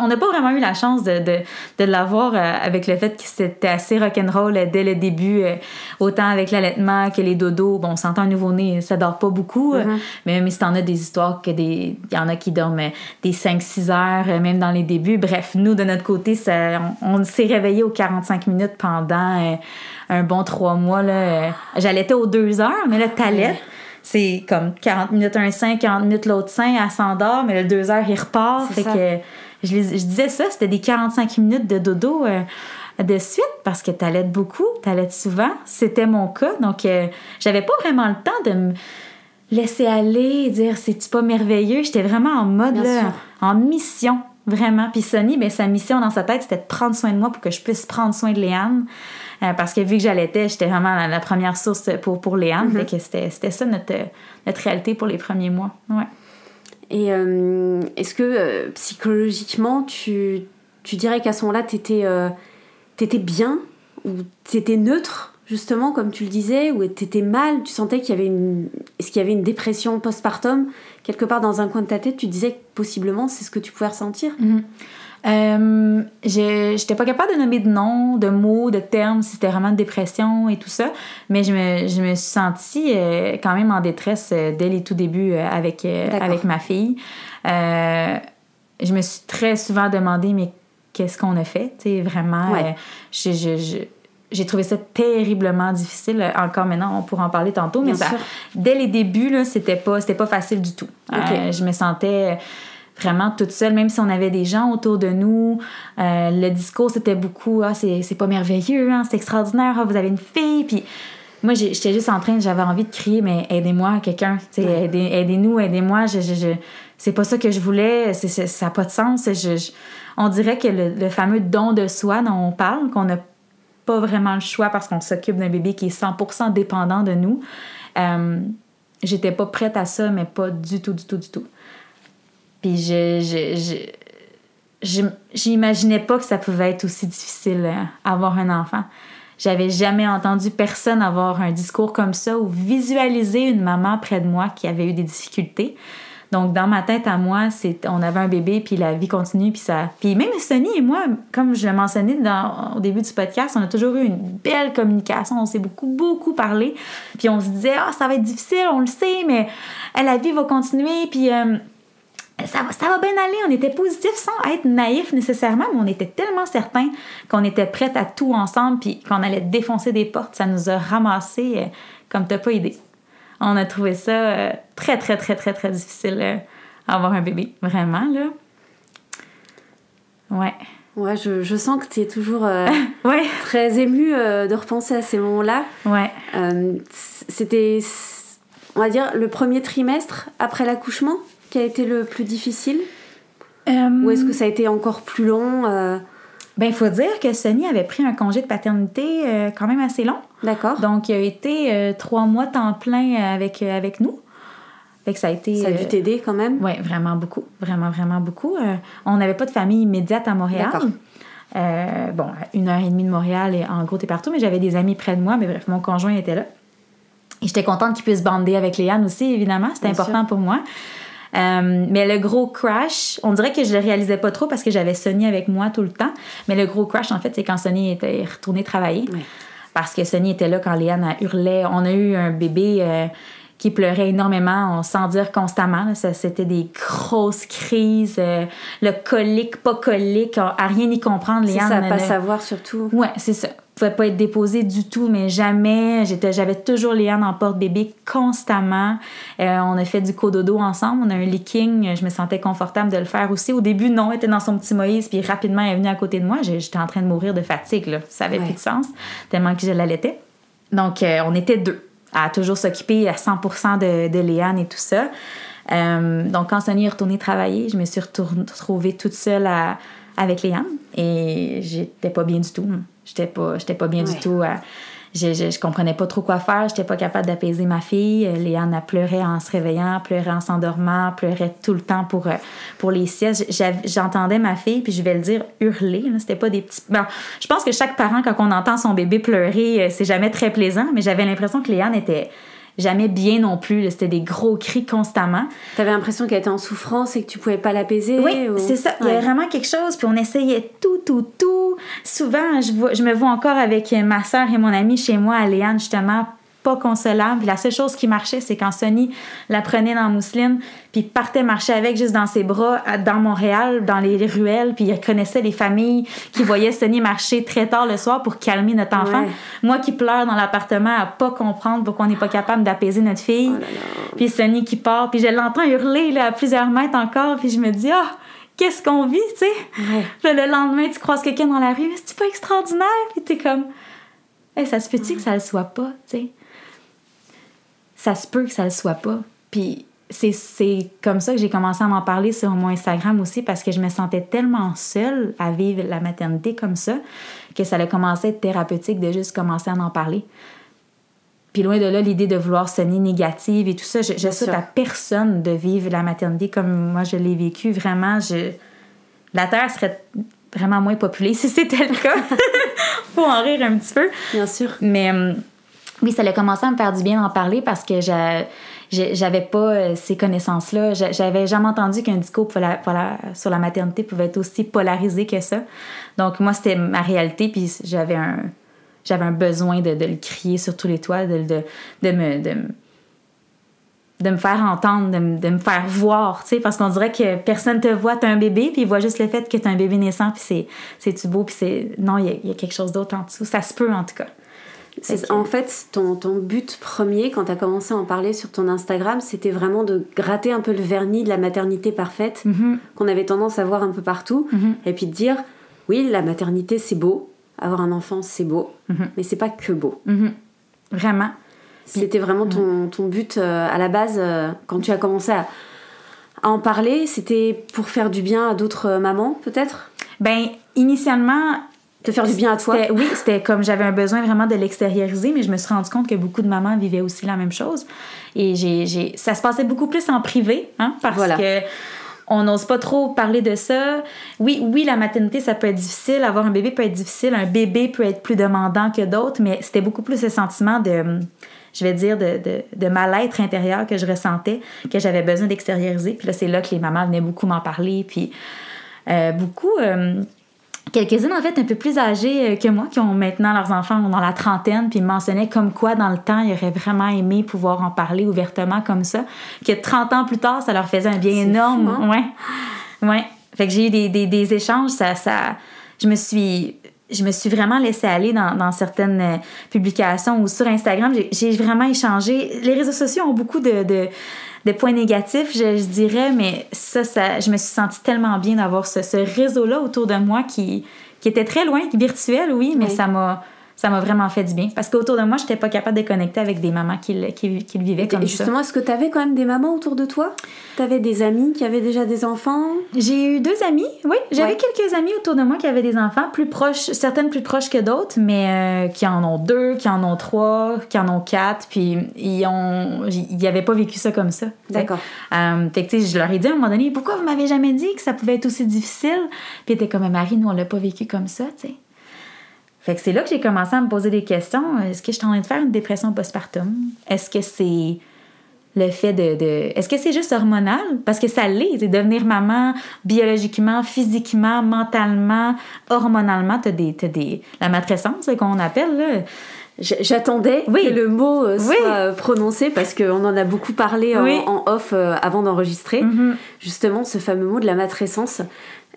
B: On n'a pas vraiment eu la chance de, de, de l'avoir euh, avec le fait que c'était assez rock'n'roll dès le début, euh, autant avec l'allaitement que les dodos. Bon, on s'entend un nouveau-né, ça dort pas beaucoup, euh,
A: Mhm.
B: mais même si t'en as des histoires que des. Il y en a qui dorment des 5-6 heures, même dans les débuts. Bref, nous, de notre côté, ça, on, on s'est réveillé aux 45 minutes pendant un bon trois mois. Là. J'allaitais aux 2 heures, mais là, t'allaites. C'est comme 40 minutes un sein, 40 minutes l'autre sein, elle s'endort, mais le 2 heures, il repart. Fait
A: ça.
B: que je, les- je disais ça, c'était des 45 minutes de dodo. euh, de suite parce que t'allaites beaucoup, t'allaites souvent. C'était mon cas. Donc, euh, j'avais pas vraiment le temps de me laisser aller et dire c'est-tu pas merveilleux? J'étais vraiment en mode, là, en mission, vraiment. Puis Sonny, ben, sa mission dans sa tête, c'était de prendre soin de moi pour que je puisse prendre soin de Léane. Euh, parce que vu que j'allaitais, j'étais vraiment la, première source pour, pour Léane. Mm-hmm. que c'était ça notre, notre réalité pour les premiers mois. Ouais.
A: Et euh, est-ce que euh, psychologiquement, tu, tu dirais qu'à ce moment-là, tu étais, étais, bien ou tu étais neutre, justement, comme tu le disais, ou tu étais mal? Tu sentais qu'il y avait une. Est-ce qu'il y avait une dépression postpartum? Quelque part dans un coin de ta tête, tu disais que possiblement c'est ce que tu pouvais ressentir
B: mm-hmm. Euh, J'étais pas capable de nommer de noms, de mots, de termes, si c'était vraiment de dépression et tout ça, mais je me, je me suis sentie euh, quand même en détresse euh, dès les tout débuts avec, avec ma fille. je me suis très souvent demandé, mais qu'est-ce qu'on a fait? Tu vraiment, je, je, j'ai trouvé ça terriblement difficile. Encore maintenant, on pourra en parler tantôt, mais ça, dès les débuts, c'était pas, pas facile du tout. je me sentais vraiment toute seule, même si on avait des gens autour de nous. Euh, le discours, c'était beaucoup Ah, c'est pas merveilleux, hein, c'est extraordinaire, ah, vous avez une fille. Puis moi, j'étais juste en train, j'avais envie de crier, mais aidez-moi, quelqu'un, aidez-nous, aidez-moi. Je, je, c'est pas ça que je voulais, ça n'a pas de sens. on dirait que le, fameux don de soi dont on parle, qu'on n'a pas vraiment le choix parce qu'on s'occupe d'un bébé qui est 100% dépendant de nous, euh, j'étais pas prête à ça, mais pas du tout, du tout, du tout. Puis je, je, j'imaginais pas que ça pouvait être aussi difficile euh, avoir un enfant. J'avais jamais entendu personne avoir un discours comme ça ou visualiser une maman près de moi qui avait eu des difficultés. Donc dans ma tête à moi, c'est on avait un bébé puis la vie continue puis ça puis même Sonny et moi, comme je l'ai mentionné dans, au début du podcast, on a toujours eu une belle communication, on s'est beaucoup beaucoup parlé. Puis on se disait "Ah, ça va être difficile, on le sait, mais la vie va continuer puis euh, ça, ça, va bien aller. On était positif sans être naïf nécessairement, mais on était tellement certains qu'on était prêts à tout ensemble puis qu'on allait défoncer des portes. Ça nous a ramassé euh, comme t'as pas idée. On a trouvé ça euh, très, très, très, très, très difficile euh, avoir un bébé. Vraiment, là. Ouais.
A: Ouais, je, je sens que tu es toujours ouais. très émue de repenser à ces moments-là.
B: Ouais.
A: C'était, on va dire, le premier trimestre après l'accouchement? Qui a été le plus difficile? Euh, Ou est-ce que ça a été encore plus long euh?
B: Ben, il faut dire que Sonny avait pris un congé de paternité euh, quand même assez long.
A: D'accord.
B: Donc, il a été trois mois temps plein avec, avec nous.
A: Fait que ça a été. Ça a dû t'aider quand même?
B: Oui, vraiment beaucoup. Vraiment, vraiment beaucoup. on n'avait pas de famille immédiate à Montréal. D'accord. bon, une heure et demie de Montréal et en gros, t'es partout, mais j'avais des amis près de moi. Mais bref, mon conjoint était là. Et j'étais contente qu'il puisse bander avec Léane aussi, évidemment. C'était important pour moi. Euh, mais le gros crash, on dirait que je le réalisais pas trop parce que j'avais Sonny avec moi tout le temps. Mais le gros crash, en fait, c'est quand Sonny était retourné travailler. Parce que Sonny était là quand Léane a hurlé. On a eu un bébé euh, qui pleurait énormément, sans dire constamment. C'était des grosses crises. Euh, le colique, pas colique, à rien y comprendre.
A: Léane. C'est ça, pas savoir surtout.
B: Ouais, c'est ça pouvait pas être déposé du tout, mais jamais. J'étais, j'avais toujours Léane en porte-bébé constamment. Euh, on a fait du cododo ensemble. On a un leaking. Je me sentais confortable de le faire aussi. Au début, non, elle était dans son petit Moïse, puis rapidement, elle est venue à côté de moi. J'étais en train de mourir de fatigue. Là. Ça avait plus de sens, tellement que je l'allaitais. Donc, euh, on était deux à toujours s'occuper à 100 de, de Léane et tout ça. Euh, donc, quand Sonny est retournée travailler, je me suis retrouvée toute seule avec Léane et j'étais pas bien du tout. J'étais pas, j'étais pas bien du tout. Euh, je, je, comprenais pas trop quoi faire. J'étais pas capable d'apaiser ma fille. Euh, Léane a pleuré en se réveillant, pleurait en s'endormant, pleurait tout le temps pour, euh, pour les siestes. J'entendais ma fille, puis je vais le dire, hurler. C'était pas des petits. Bon, je pense que chaque parent, quand on entend son bébé pleurer, c'est jamais très plaisant, mais j'avais l'impression que Léane était jamais bien non plus. C'était des gros cris constamment.
A: T'avais l'impression qu'elle était en souffrance et que tu pouvais pas l'apaiser?
B: Oui, c'est ça. Il y avait vraiment quelque chose. Puis on essayait tout, tout, tout. Souvent, je, je me vois encore avec ma soeur et mon amie chez moi, à Léane, justement, pas consolable. la seule chose qui marchait, c'est quand Sonny la prenait dans la mousseline, puis partait marcher avec juste dans ses bras dans Montréal, dans les ruelles, puis il connaissait les familles qui voyaient Sonny marcher très tard le soir pour calmer notre enfant. Moi qui pleure dans l'appartement à pas comprendre pourquoi on n'est pas capable d'apaiser notre fille. Oh puis Sonny qui part, puis je l'entends hurler là, à plusieurs mètres encore, puis je me dis, ah, qu'est-ce qu'on vit, tu sais? Le lendemain, tu croises quelqu'un dans la rue, mais c'est pas extraordinaire, puis t'es comme, hey, ça se peut-tu que ça le soit pas, tu sais. Ça se peut que ça le soit pas. Puis c'est comme ça que j'ai commencé à m'en parler sur mon Instagram aussi parce que je me sentais tellement seule à vivre la maternité comme ça que ça allait commencer à être thérapeutique de juste commencer à en parler. Puis loin de là, l'idée de vouloir sonner négative et tout ça, je, je souhaite à personne de vivre la maternité comme moi je l'ai vécu. Vraiment, je... la Terre serait vraiment moins populée si c'était le cas. Faut en rire un petit peu.
A: Bien sûr.
B: Mais hum, oui, ça allait commencer à me faire du bien d'en parler parce que j'avais pas euh, ces connaissances-là. J'avais jamais entendu qu'un discours sur la maternité pouvait être aussi polarisé que ça. Donc, moi, c'était ma réalité, puis j'avais un, un besoin de, le crier sur tous les toits, de, me. Faire entendre, de, me faire voir, tu sais, parce qu'on dirait que personne te voit, t'as un bébé, puis il voit juste le fait que t'as un bébé naissant, puis c'est, tout beau, puis c'est... Non, il y, a quelque chose d'autre en dessous. Ça se peut, en tout cas.
A: En fait, ton, ton, but premier, quand tu as commencé à en parler sur ton Instagram, c'était vraiment de gratter un peu le vernis de la maternité parfaite
B: mhm.
A: qu'on avait tendance à voir un peu partout.
B: Mhm.
A: Et puis de dire, oui, la maternité, c'est beau. Avoir un enfant, c'est beau.
B: Mhm.
A: Mais c'est pas que beau.
B: Vraiment.
A: C'était vraiment ton, ton, but euh, à la base, euh, quand tu as commencé à, à en parler, c'était pour faire du bien à d'autres euh, mamans, peut-être?
B: Ben, initialement,
A: te faire du bien à toi.
B: Oui, c'était comme j'avais un besoin vraiment de l'extérioriser, mais je me suis rendu compte que beaucoup de mamans vivaient aussi la même chose. Et j'ai, ça se passait beaucoup plus en privé, hein, parce que on n'ose pas trop parler de ça. Oui, oui, la maternité, ça peut être difficile. Avoir un bébé peut être difficile. Un bébé peut être plus demandant que d'autres, mais c'était beaucoup plus ce sentiment de, je vais dire, de, de, de mal-être intérieur que je ressentais, que j'avais besoin d'extérioriser. Puis là, c'est là que les mamans venaient beaucoup m'en parler. Puis euh, beaucoup. Euh, quelques-unes en fait un peu plus âgées euh, que moi qui ont maintenant leurs enfants dans la trentaine puis mentionnaient comme quoi dans le temps ils auraient vraiment aimé pouvoir en parler ouvertement comme ça que 30 ans plus tard ça leur faisait un bien énorme.
A: fou,
B: hein? ouais. Ouais. Fait que j'ai eu des, des, des, échanges ça ça je me suis je me suis vraiment laissée aller dans, dans certaines euh, publications ou sur Instagram. J'ai vraiment échangé. Les réseaux sociaux ont beaucoup de, de des points négatifs, je, dirais, mais ça, ça, je me suis sentie tellement bien d'avoir ce, ce réseau-là autour de moi qui, qui était très loin, virtuel, oui, mais ça m'a ça m'a vraiment fait du bien. Parce qu'autour de moi, je n'étais pas capable de connecter avec des mamans qui, qui, qui le vivaient comme
A: et justement, est-ce que tu avais quand même des mamans autour de toi? Tu avais des amis qui avaient déjà des enfants?
B: J'ai eu deux amis, oui. J'avais quelques amis autour de moi qui avaient des enfants, plus proches, certaines plus proches que d'autres, mais euh, qui en ont deux, qui en ont trois, qui en ont quatre, puis ils ont, ils n'avaient pas vécu ça comme ça.
A: D'accord.
B: Euh, fait que, je leur ai dit à un moment donné, pourquoi vous m'avez jamais dit que ça pouvait être aussi difficile Puis ils étaient comme Marie, nous on l'a pas vécu comme ça, tu sais. Fait que c'est là que j'ai commencé à me poser des questions. Est-ce que je suis en train de faire une dépression postpartum? Est-ce que c'est le fait de, de... Est-ce que c'est juste hormonal? Parce que ça l'est. Devenir maman biologiquement, physiquement, mentalement, hormonalement, t'as des, as des... La matrescence qu'on appelle, là.
A: J'attendais oui. que le mot euh, soit oui. prononcé parce qu'on en a beaucoup parlé
B: oui.
A: en off euh, avant d'enregistrer.
B: Mm-hmm.
A: Justement, ce fameux mot de la matrescence.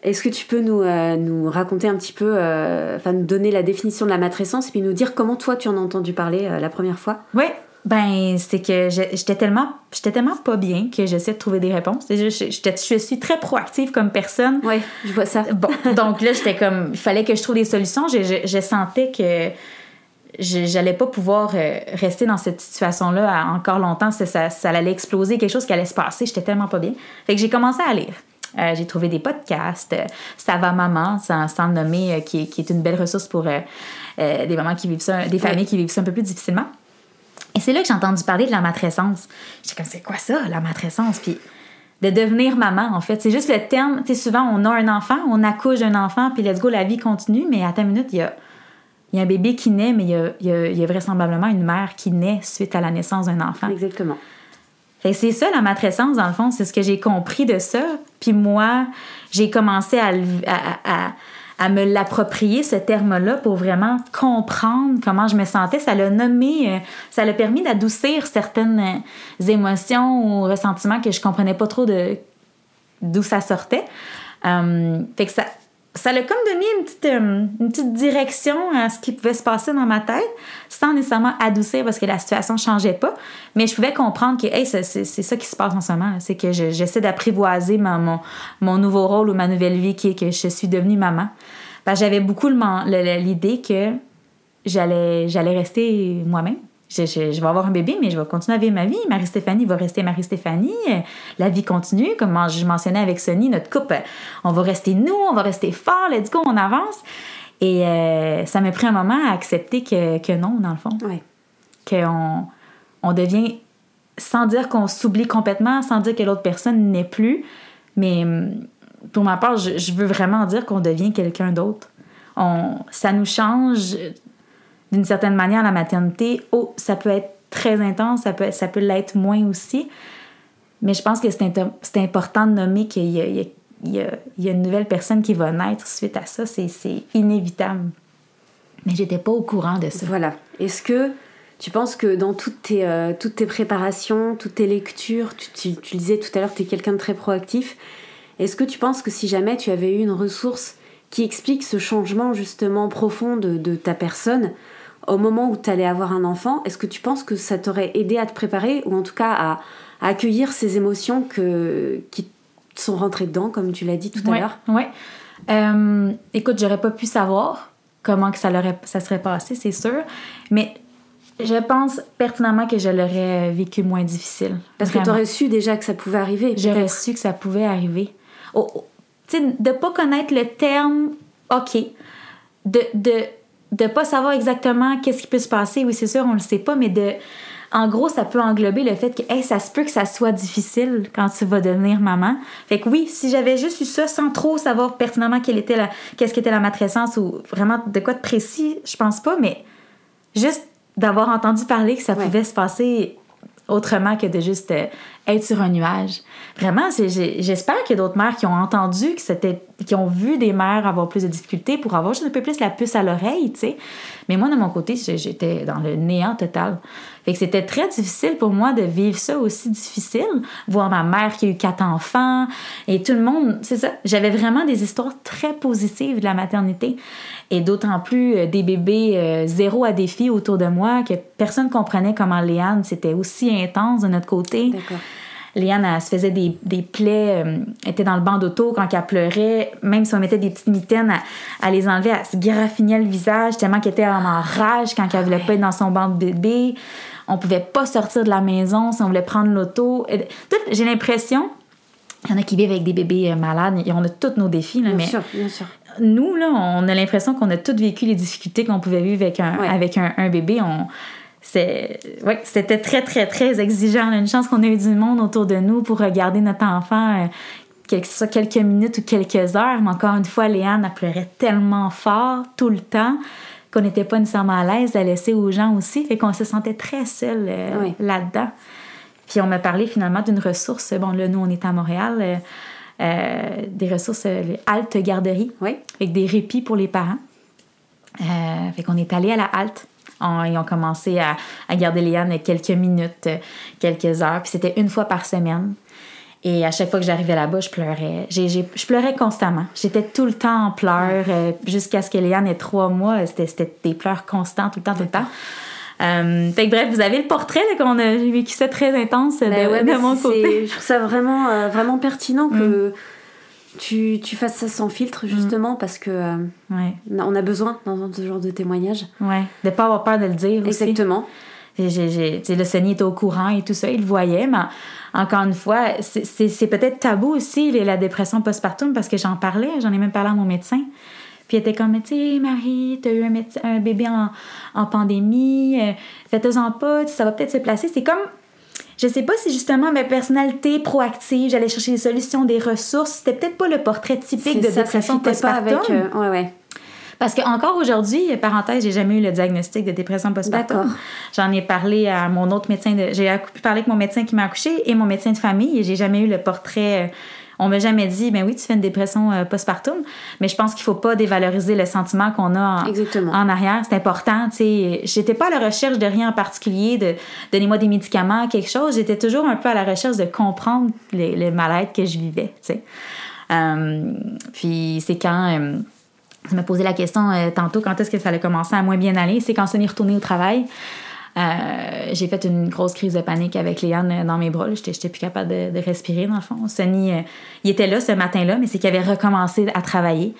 A: Est-ce que tu peux nous, euh, nous raconter un petit peu, euh, enfin nous donner la définition de la matrescence et puis nous dire comment toi tu en as entendu parler euh, la première fois?
B: Oui, ben c'est que j'étais tellement, j'étais tellement pas bien que j'essaie de trouver des réponses. Je, je, je, suis très proactive comme personne.
A: Oui, je vois ça.
B: Bon, donc là j'étais comme, il fallait que je trouve des solutions. Je, je sentais que j'allais pas pouvoir rester dans cette situation-là encore longtemps. Ça, ça, ça allait exploser, quelque chose qui allait se passer. J'étais tellement pas bien. Fait que j'ai commencé à lire. Euh, j'ai trouvé des podcasts, euh, Ça va maman, sans, sans le nommer, euh, qui, qui, est une belle ressource pour euh, des mamans qui vivent ça, des familles qui vivent ça un peu plus difficilement. Et c'est là que j'ai entendu parler de la matrescence. J'étais comme, c'est quoi ça, la matrescence? Puis de devenir maman, en fait. C'est juste le terme, tu sais, souvent, on a un enfant, on accouche d'un enfant, puis let's go, la vie continue, mais à ta minute, il y a, y a un bébé qui naît, mais il y, a, y a vraisemblablement une mère qui naît suite à la naissance d'un enfant.
A: Exactement.
B: C'est ça la matrescence, dans le fond, c'est ce que j'ai compris de ça. Puis moi, j'ai commencé à, à, à, me l'approprier, ce terme-là, pour vraiment comprendre comment je me sentais. Ça l'a nommé, ça l'a permis d'adoucir certaines émotions ou ressentiments que je comprenais pas trop de d'où ça sortait. Um, fait que ça, ça l'a comme donné une petite, euh, une petite direction à ce qui pouvait se passer dans ma tête, sans nécessairement adoucir parce que la situation ne changeait pas. Mais je pouvais comprendre que hey, c'est, ça qui se passe en ce moment. C'est que j'essaie d'apprivoiser mon, mon, nouveau rôle ou ma nouvelle vie qui est que je suis devenue maman. j'avais beaucoup l'idée que j'allais, j'allais rester moi-même je, vais avoir un bébé, mais je vais continuer à vivre ma vie. Marie-Stéphanie va rester Marie-Stéphanie. La vie continue. Comme je mentionnais avec Sonny, notre couple, on va rester nous, on va rester fort, let's go, on avance. Et euh, ça m'a pris un moment à accepter que, que non, dans le fond.
A: Ouais.
B: Qu'on on devient, sans dire qu'on s'oublie complètement, sans dire que l'autre personne n'est plus, mais hum, pour ma part, je, je veux vraiment dire qu'on devient quelqu'un d'autre. On, ça nous change d'une certaine manière, la maternité, oh, ça peut être très intense, ça peut, ça peut l'être moins aussi. Mais je pense que c'est important de nommer qu'il y, y, a, une nouvelle personne qui va naître suite à ça. C'est inévitable. Mais j'étais pas au courant de ça.
A: Voilà. Est-ce que tu penses que dans toutes tes, euh, toutes tes préparations, toutes tes lectures, tu, tu, disais tout à l'heure que tu es quelqu'un de très proactif, est-ce que tu penses que si jamais tu avais eu une ressource qui explique ce changement justement profond de, de ta personne, au moment où tu allais avoir un enfant, est-ce que tu penses que ça t'aurait aidé à te préparer ou en tout cas à, accueillir ces émotions que, qui sont rentrées dedans, comme tu l'as dit tout à l'heure?
B: Oui. Euh, écoute, j'aurais pas pu savoir comment que ça, ça serait passé, c'est sûr, mais je pense pertinemment que je l'aurais vécu moins difficile.
A: Parce que tu aurais su déjà que ça pouvait arriver.
B: J'aurais su que ça pouvait arriver. Oh, oh tu sais, de pas connaître le terme OK, de, de de pas savoir exactement qu'est-ce qui peut se passer, oui, c'est sûr, on le sait pas, mais de. En gros, ça peut englober le fait que hey, ça se peut que ça soit difficile quand tu vas devenir maman. Fait que oui, si j'avais juste eu ça sans trop savoir pertinemment quelle était la, qu'est-ce qu'était la matrescence ou vraiment de quoi de précis, je pense pas, mais juste d'avoir entendu parler que ça pouvait se passer autrement que de juste euh, être sur un nuage. Vraiment, j'espère qu'il y a d'autres mères qui ont entendu, que qui ont vu des mères avoir plus de difficultés pour avoir juste un peu plus la puce à l'oreille, tu sais. Mais moi, de mon côté, j'étais dans le néant total. Fait que c'était très difficile pour moi de vivre ça aussi difficile. Voir ma mère qui a eu quatre enfants et tout le monde, c'est ça. J'avais vraiment des histoires très positives de la maternité et d'autant plus euh, des bébés euh, zéro à défi autour de moi que personne comprenait comment Léane c'était aussi intense de notre côté.
A: D'accord.
B: Léane, elle se faisait des, des plaies, euh, était dans le banc d'auto quand elle pleurait, même si on mettait des petites mitaines, elle, les enlevait, elle se graffinait le visage tellement qu'elle était en rage quand elle voulait pas être dans son banc de bébé. On pouvait pas sortir de la maison si on voulait prendre l'auto. J'ai l'impression, il y en a qui vivent avec des bébés malades, et on a tous nos défis, là,
A: bien sûr, bien sûr
B: nous, là, on a l'impression qu'on a tous vécu les difficultés qu'on pouvait vivre avec un, avec un, bébé. On, ouais, c'était très, très, très exigeant. Une chance qu'on ait eu du monde autour de nous pour regarder notre enfant, euh, que ce soit quelques minutes ou quelques heures. Mais encore une fois, Léane, elle pleurait tellement fort tout le temps qu'on n'était pas nécessairement à l'aise de la laisser aux gens aussi. Fait qu'on se sentait très seul euh, là-dedans. Puis on m'a parlé finalement d'une ressource. Bon, là, nous, on est à Montréal. Euh, euh, des ressources, les haltes garderies, avec des répits pour les parents. Fait qu'on est allé à la halte. On, ils ont commencé à, à garder Léane quelques minutes, quelques heures. Puis c'était une fois par semaine. Et à chaque fois que j'arrivais là-bas, je pleurais. je pleurais constamment. J'étais tout le temps en pleurs jusqu'à ce que Léane ait trois mois. C'était des pleurs constants tout le temps, tout le temps. Euh, fait que bref, vous avez le portrait qu'on a vécu ça très intense de, ben mon côté.
A: Je trouve ça vraiment, euh, vraiment pertinent que mm. tu, tu, fasses ça sans filtre, justement, parce que euh,
B: ouais.
A: on a besoin dans ce genre de témoignage.
B: Ouais, de pas avoir peur de le dire
A: Exactement.
B: J'ai, le Sonny était au courant et tout ça, il le voyait, mais encore une fois, c'est, peut-être tabou aussi, la dépression postpartum, parce que j'en parlais, j'en ai même parlé à mon médecin. Puis elle était comme, tu sais, Marie, t'as eu un, un, bébé en, en pandémie, euh, faites-en pas, ça va peut-être se placer. C'est comme, je sais pas si justement ma personnalité proactive, j'allais chercher des solutions, des ressources, c'était peut-être pas le portrait typique de dépression postpartum. Avec,
A: euh, ouais, ouais.
B: Parce qu'encore aujourd'hui, parenthèse, j'ai jamais eu le diagnostic de dépression postpartum. J'en ai parlé à mon autre médecin. J'ai parlé avec mon médecin qui m'a accouché et mon médecin de famille et j'ai jamais eu le portrait euh, on m'a jamais dit, ben oui, tu fais une dépression euh, postpartum, mais je pense qu'il faut pas dévaloriser le sentiment qu'on a en, arrière. C'est important, tu sais. J'étais pas à la recherche de rien en particulier, de donnez-moi des médicaments, quelque chose. J'étais toujours un peu à la recherche de comprendre les, les mal-être que je vivais. Euh, puis c'est quand. Euh, tu m'as posé la question euh, tantôt quand est-ce que ça allait commencer à moins bien aller? C'est quand Sonny est retourné au travail. j'ai fait une grosse crise de panique avec Léane dans mes bras. J'étais plus capable de, respirer, dans le fond. Sonny, il était là ce matin-là, mais c'est qu'il avait recommencé à travailler.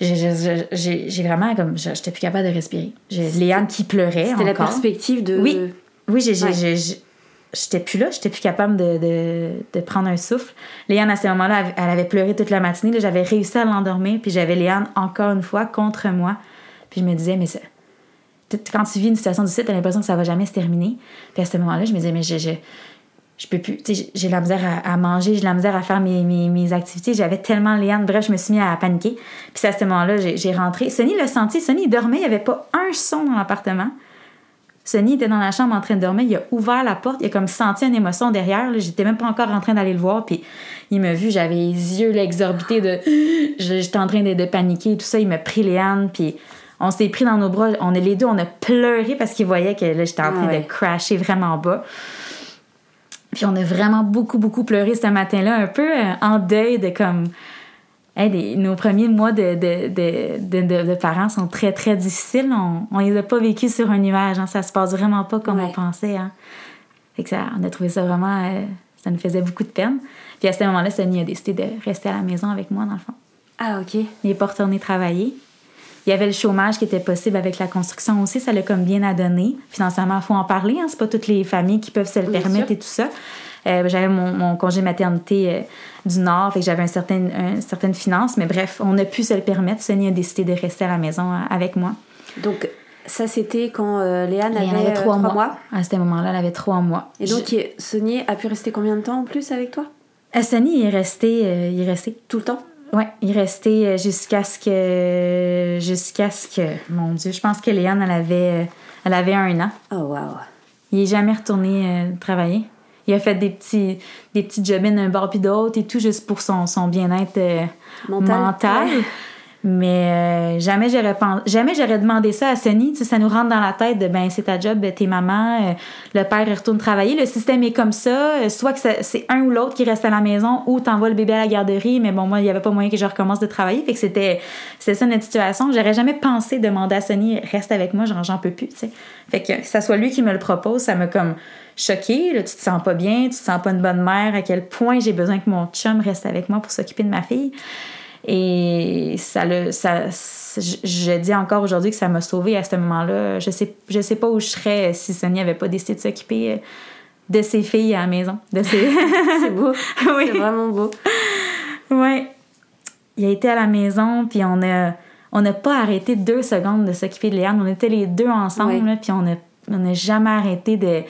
B: J'ai vraiment comme. J'étais plus capable de respirer. Léane qui pleurait.
A: C'était la perspective de.
B: Oui, oui j'ai j'étais plus là, j'étais plus capable de, de, prendre un souffle. Léane, à ce moment-là, elle avait pleuré toute la matinée. J'avais réussi à l'endormir, puis j'avais Léane encore une fois contre moi. Puis je me disais, mais quand tu vis une situation difficile, t'as l'impression que ça va jamais se terminer. Puis à ce moment-là, je me disais, mais je, je, je peux plus, j'ai la misère à, manger, j'ai la misère à faire mes, mes, mes activités. J'avais tellement Léane, bref, je me suis mis à paniquer. Puis à ce moment-là, j'ai rentré. Sonny l'a senti, Sonny, il dormait, il n'y avait pas un son dans l'appartement. Sonny était dans la chambre en train de dormir. Il a ouvert la porte. Il a comme senti une émotion derrière. J'étais même pas encore en train d'aller le voir. Puis il m'a vu. J'avais les yeux exorbités de. J'étais en train de, paniquer et tout ça. Il m'a pris Léane. Puis on s'est pris dans nos bras. On est les deux. On a pleuré parce qu'il voyait que j'étais en train de crasher vraiment bas. Puis on a vraiment beaucoup, beaucoup pleuré ce matin-là. Un peu euh, en deuil de comme nos premiers mois de, de, de, parents sont très, très difficiles. On ne les a pas vécus sur un nuage. Hein. Ça se passe vraiment pas comme on pensait. Hein. ça, on a trouvé ça vraiment... Euh, ça nous faisait beaucoup de peine. Puis à ce moment-là, Sonny a décidé de rester à la maison avec moi, dans le fond.
A: Ah, OK.
B: Il n'est pas retourné travailler. Il y avait le chômage qui était possible avec la construction aussi. Ça l'a comme bien à donner. Financièrement, il faut en parler. Hein? C'est pas toutes les familles qui peuvent se le permettre et tout ça. Euh, j'avais mon, congé maternité euh, du Nord, fait que j'avais un certain, certaine finance. Mais bref, on a pu se le permettre. Sonny a décidé de rester à la maison euh, avec moi.
A: Donc, ça, c'était quand Léane, avait, trois, mois.
B: À ce moment-là, elle avait trois mois.
A: Et donc, Je... Sonny a pu rester combien de temps en plus avec toi?
B: Est resté, il est resté
A: tout le temps?
B: Oui, il est resté jusqu'à ce que. Jusqu'à ce que. Mon Dieu, je pense que Léane, elle avait, elle avait un an.
A: Oh, wow.
B: Il n'est jamais retourné travailler. Il a fait des petits, des petits jobins d'un bord puis d'autre et tout, juste pour son, son bien-être euh, mental. Mais euh, jamais j'aurais jamais j'aurais demandé ça à Sonny. ça nous rentre dans la tête de ben c'est ta job, t'es maman, euh, le père retourne travailler. Le système est comme ça. soit que c'est un ou l'autre qui reste à la maison ou t'envoies le bébé à la garderie. Mais bon, moi, il n'y avait pas moyen que je recommence de travailler. Fait que c'était ça notre situation. J'aurais jamais pensé demander à Sonny reste avec moi, j'en peux plus. sais. Fait que ça soit lui qui me le propose, ça me comme choquée, là, tu te sens pas bien, tu te sens pas une bonne mère, à quel point j'ai besoin que mon chum reste avec moi pour s'occuper de ma fille. Et ça le, ça, je, dis encore aujourd'hui que ça m'a sauvée à ce moment-là. Je sais, je sais pas où je serais si Sonny avait pas décidé de s'occuper euh, de ses filles à la maison. De ses...
A: c'est beau. Oui. C'est vraiment beau.
B: Oui. Il a été à la maison, puis on a, on n'a pas arrêté deux secondes de s'occuper de Léane. On était les deux ensemble, puis on n'a on jamais arrêté de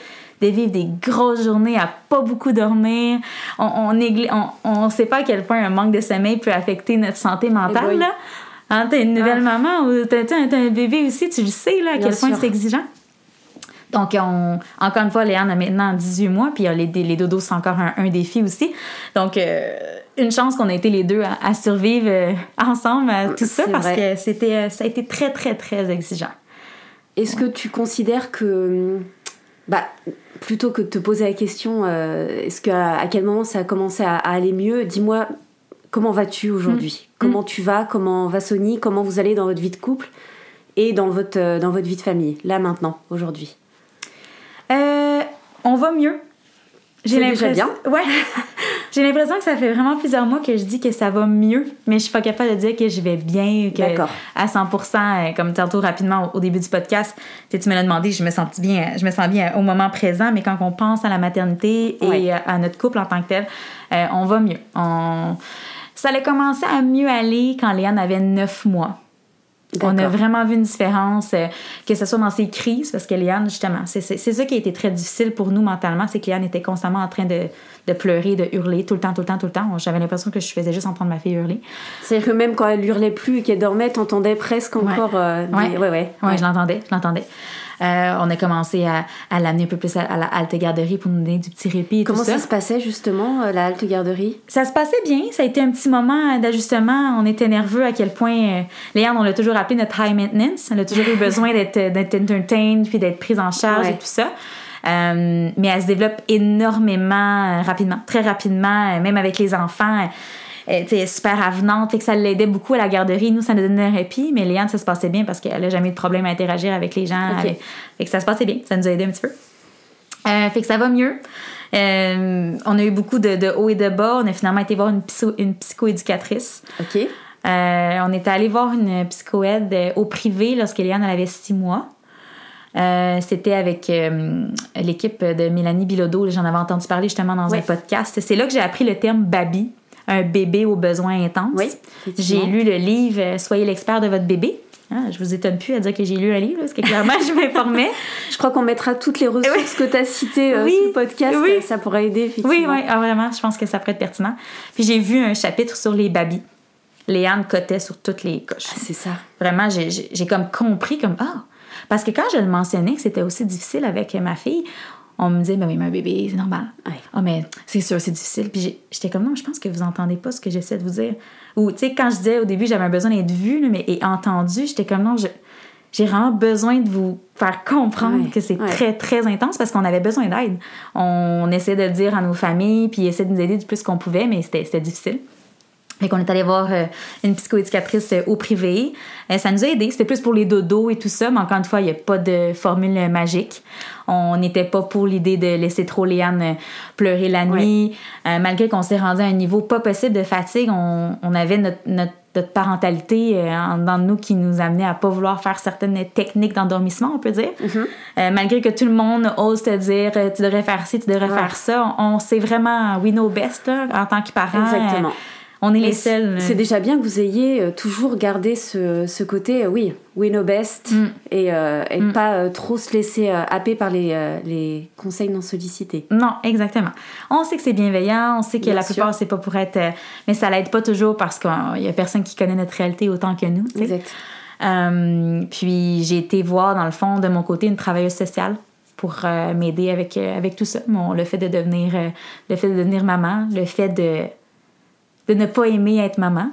B: de vivre des grosses journées à pas beaucoup dormir. On on, on, sait pas à quel point un manque de sommeil peut affecter notre santé mentale. Eh là. Hein, t'as une nouvelle ah. maman ou t'as, un bébé aussi, tu le sais là, à quel point c'est exigeant. Donc, on, encore une fois, Léane a maintenant 18 mois, puis les, les dodos, c'est encore un, défi aussi. Donc, euh, une chance qu'on a été les deux à, survivre euh, ensemble à tout ça, parce que c'était, euh, ça a été très, très, très exigeant.
A: Est-ce que tu considères que bah, plutôt que de te poser la question, euh, est-ce qu'à à quel moment ça a commencé à, aller mieux, dis-moi comment vas-tu aujourd'hui mm. Comment tu vas Comment va Sony Comment vous allez dans votre vie de couple et dans votre, euh, dans votre vie de famille, là maintenant, aujourd'hui?
B: Euh, On va mieux.
A: J'ai l'impression. bien.
B: Ouais. J'ai l'impression que ça fait vraiment plusieurs mois que je dis que ça va mieux, mais je suis pas capable de dire que je vais bien, que à 100%, euh, comme tantôt rapidement au, début du podcast, tu me l'as demandé, je me sens bien, je me sens bien au moment présent, mais quand on pense à la maternité et à notre couple en tant que tel, euh, on va mieux. On... Ça allait commencer à mieux aller quand Léane avait neuf mois. On a vraiment vu une différence, euh, que ce soit dans ses crises, parce que Léane, justement, c'est ça qui a été très difficile pour nous mentalement, c'est que Léane était constamment en train de, de, pleurer, de hurler tout le temps, tout le temps, tout le temps. J'avais l'impression que je faisais juste entendre ma fille hurler.
A: C'est-à-dire que même quand elle hurlait plus et qu'elle dormait, t'entendais presque encore. Euh,
B: ouais. ouais. ouais, ouais, je l'entendais, je l'entendais. Euh, on a commencé à, à l'amener un peu plus à, la halte garderie pour nous donner du petit répit et
A: Comment
B: tout ça.
A: ça se passait justement, euh, la halte garderie?
B: Ça se passait bien. Ça a été un petit moment d'ajustement. On était nerveux à quel point... Euh, Léane, on l'a toujours appelé notre high maintenance. Elle a toujours eu besoin d'être entertained puis d'être prise en charge et tout ça. mais elle se développe énormément rapidement, très rapidement, même avec les enfants était super avenante, fait que ça l'aidait beaucoup à la garderie. Nous, ça nous donnait un répit, mais Léane, ça se passait bien parce qu'elle n'a jamais eu de problème à interagir avec les gens.
A: Ok.
B: avec- fait que ça se passait bien, ça nous a aidé un petit peu. Euh, fait que ça va mieux. Euh, on a eu beaucoup de, de hauts et de bas. On a finalement été voir une, psycho- une psychoéducatrice.
A: Ok.
B: Euh, on était allé voir une psychoède euh, au privé lorsqu'Eliane elle avait six mois. Euh, C'était avec euh, l'équipe de Mélanie Bilodeau. J'en avais entendu parler justement dans
A: Oui.
B: un podcast. C'est là que j'ai appris le terme baby, un bébé aux besoins intenses.
A: Oui,
B: J'ai lu le livre euh, Soyez l'expert de votre bébé. Hein, je vous étonne plus à dire que j'ai lu un livre, parce que clairement, je m'informais.
A: Je crois qu'on mettra toutes les ressources que tu as citées euh,
B: Oui.
A: sur le podcast.
B: Oui.
A: Ça pourrait aider, effectivement.
B: Oui, oui, ah, vraiment, je pense que ça pourrait être pertinent. Puis j'ai vu un chapitre sur les babys. Léane cotait sur toutes les coches.
A: Ah, c'est ça.
B: Vraiment, j'ai comme compris comme ah parce que quand je le mentionnais que c'était aussi difficile avec ma fille, on me disait ben oui, mais un bébé, c'est normal.
A: Ouais.
B: Ah mais c'est sûr, c'est difficile. Puis j'ai- j'étais comme non, je pense que vous entendez pas ce que j'essaie de vous dire. Ou tu sais quand je disais au début j'avais un besoin d'être vue mais et entendu, j'étais comme non, j'ai vraiment besoin de vous faire comprendre
A: Ouais,
B: que c'est
A: ouais.
B: très très intense parce qu'on avait besoin d'aide. On essayait de le dire à nos familles puis essayer de nous aider du plus qu'on pouvait, mais c'était difficile. Fait qu'on est allé voir euh, une psychoéducatrice euh, au privé. Euh, ça nous a aidé. C'était plus pour les dodos et tout ça, mais encore une fois, il n'y a pas de formule magique. On n'était pas pour l'idée de laisser trop Léane pleurer la nuit. Euh, malgré qu'on s'est rendu à un niveau pas possible de fatigue, on, on avait notre, notre, notre parentalité en dedans de nous qui nous amenait à pas vouloir faire certaines techniques d'endormissement, on peut dire. Euh, malgré que tout le monde ose te dire tu devrais faire ci, tu devrais
A: Ouais.
B: faire ça, on, on sait vraiment we know best là, en tant que parents.
A: Exactement.
B: Euh, on est
A: Mais
B: les seuls.
A: C'est déjà bien que vous ayez euh, toujours gardé ce, ce côté, euh, oui, we know best,
B: Mm.
A: et, euh, et
B: Mm.
A: pas euh, trop se laisser euh, happer par les, euh, les conseils non sollicités.
B: Non, exactement. On sait que c'est bienveillant, on sait que
A: Bien
B: la plupart, c'est pas pour être. euh, mais ça l'aide pas toujours parce qu'il y a personne qui connaît notre réalité autant que nous. tu sais.
A: Exact.
B: Euh, puis j'ai été voir, dans le fond, de mon côté, une travailleuse sociale pour euh, m'aider avec, euh, avec tout ça. Mon, le fait de devenir euh, le fait de devenir maman, le fait de, de ne pas aimer être maman.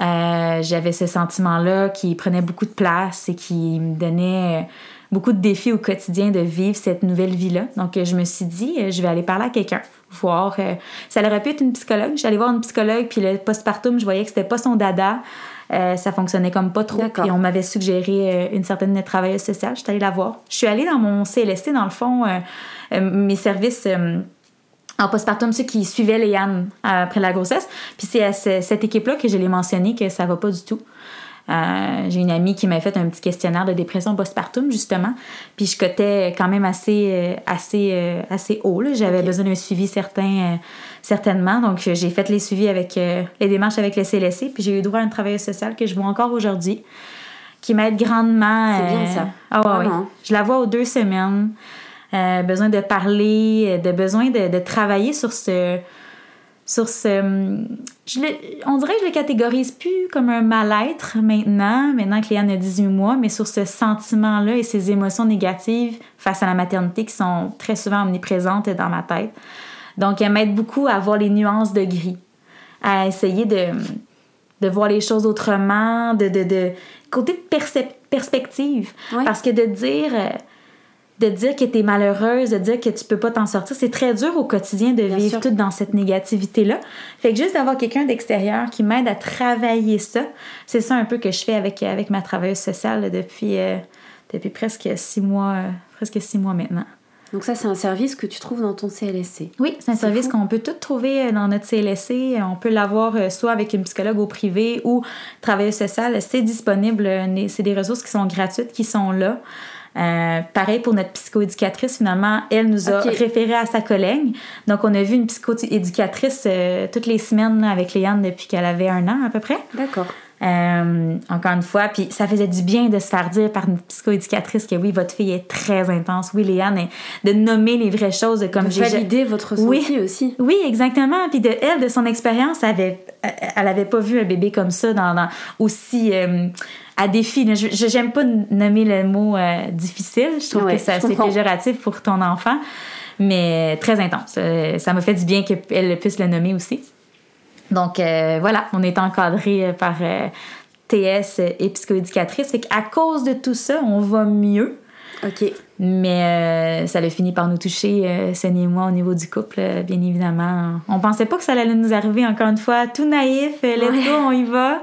B: Euh, J'avais ce sentiment-là qui prenait beaucoup de place et qui me donnait euh, beaucoup de défis au quotidien de vivre cette nouvelle vie-là. Donc, je me suis dit, euh, je vais aller parler à quelqu'un, voir. euh, ça aurait pu être une psychologue. J'allais voir une psychologue, puis le postpartum, je voyais que c'était pas son dada. Euh, ça fonctionnait comme pas trop. Puis on m'avait suggéré une certaine travailleuse sociale. Je suis allée la voir. Je suis allée dans mon CLSC, dans le fond, mes services en postpartum, ceux qui suivaient Léane euh, après la grossesse. Puis c'est à ce- cette équipe-là que je l'ai mentionné que ça va pas du tout. Euh, j'ai une amie qui m'a fait un petit questionnaire de dépression postpartum, justement. Puis je cotais quand même assez, euh, assez, assez haut. là. J'avais besoin d'un suivi certain, euh, certainement. Donc j'ai fait les suivis avec euh, les démarches avec le CLSC. Puis j'ai eu droit à une travailleuse sociale que je vois encore aujourd'hui, qui m'aide grandement.
A: C'est bien ça.
B: Ah ouais, ouais.
A: Vraiment.
B: Je la vois aux deux semaines. Euh, besoin de parler, euh, de besoin de, de travailler sur ce. Sur ce. hum, Je le- on dirait que je le catégorise plus comme un mal-être maintenant, maintenant que Léane a 18 mois, mais sur ce sentiment-là et ces émotions négatives face à la maternité qui sont très souvent omniprésentes dans ma tête. Donc, elle m'aide beaucoup à voir les nuances de gris, à essayer de, de voir les choses autrement, de, de, de côté de perspective. Parce que de dire, euh, de dire que tu es malheureuse, de dire que tu peux pas t'en sortir, c'est très dur au quotidien de
A: Bien
B: vivre
A: sûr.
B: tout dans cette négativité-là. Fait que juste d'avoir quelqu'un d'extérieur qui m'aide à travailler ça, c'est ça un peu que je fais avec, avec ma travailleuse sociale là, depuis, euh, depuis presque six mois, euh, presque six mois maintenant.
A: Donc ça, c'est un service que tu trouves dans ton CLSC.
B: Oui, c'est un service qu'on peut tout trouver euh, dans notre CLSC. On peut l'avoir soit avec une psychologue au privé ou travailleuse sociale. C'est disponible. C'est des ressources qui sont gratuites, qui sont là. Euh, pareil pour notre psychoéducatrice, finalement, elle nous a référé à sa collègue. Donc, on a vu une psychoéducatrice euh, toutes les semaines là, avec Léane depuis qu'elle avait un an à peu près.
A: D'accord.
B: Euh, encore une fois, puis ça faisait du bien de se faire dire par une psychoéducatrice que oui, votre fille est très intense. Oui, Léane, est- de nommer les vraies choses comme
A: De valider votre ressenti
B: Oui.
A: aussi.
B: oui, exactement. Puis de elle, de son expérience, elle avait, elle avait pas vu un bébé comme ça dans, dans- aussi à défi. j'aime pas nommer le mot euh, difficile. Je trouve
A: Ouais,
B: que c'est
A: comprends.
B: péjoratif pour ton enfant, mais très intense. Euh, ça m'a fait du bien qu'elle puisse le nommer aussi. Donc euh, voilà, on est encadré par euh, TS et psychoéducatrice. Fait qu'à cause de tout ça, on va mieux.
A: OK.
B: Mais euh, ça a fini par nous toucher, euh, et moi, au niveau du couple, euh, bien évidemment. On pensait pas que ça allait nous arriver, encore une fois, tout naïf, let's go, on y va.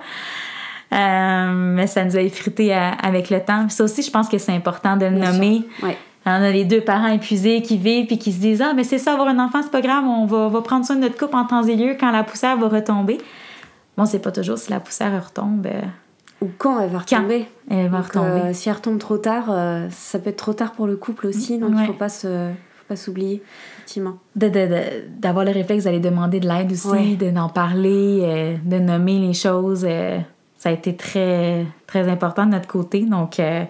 B: Euh, mais ça nous a effrité à- avec le temps. Ça aussi, je pense que c'est important de le
A: Bien
B: nommer. On a les deux parents épuisés qui vivent puis qui se disent Ah, mais c'est ça, avoir un enfant, c'est pas grave, on va, va prendre soin de notre couple en temps et lieu quand la poussière va retomber. Bon, c'est pas toujours si la poussière retombe, euh,
A: Ou quand elle va retomber.
B: elle va
A: Donc,
B: retomber.
A: euh, si elle retombe trop tard, euh, ça peut être trop tard pour le couple aussi, donc il
B: Ouais.
A: faut pas se, faut pas s'oublier, effectivement.
B: D'avoir le réflexe d'aller demander de l'aide aussi,
A: Ouais.
B: de d'en parler, euh, de nommer les choses. euh, ça a été très, très important de notre côté. Donc, euh,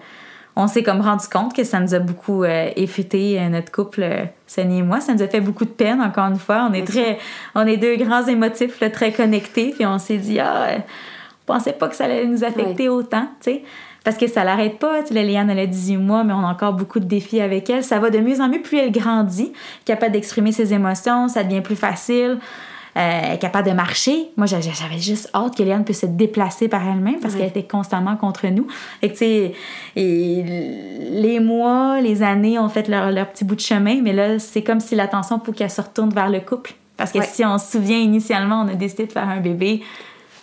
B: on s'est comme rendu compte que ça nous a beaucoup euh, effrité, euh, notre couple, euh, Sonny et moi. Ça nous a fait beaucoup de peine, encore une fois. On est, très, on est deux grands émotifs, là, très connectés. Puis on s'est dit, ah, on pensait pas que ça allait nous affecter autant, tu sais. Parce que ça l'arrête pas. Tu sais, Léane, elle a 18 mois, mais on a encore beaucoup de défis avec elle. Ça va de mieux en mieux. Plus elle grandit, capable d'exprimer ses émotions, ça devient plus facile. Euh, est capable de marcher. Moi, j'a- j'avais juste hâte que Léane puisse se déplacer par elle-même parce
A: Ouais.
B: qu'elle était constamment contre nous. Et tu sais, les mois, les années ont fait leur, leur petit bout de chemin, mais là, c'est comme si l'attention, faut qu'elle se retourne vers le couple. Parce que
A: Ouais.
B: si on se souvient, initialement, on a décidé de faire un bébé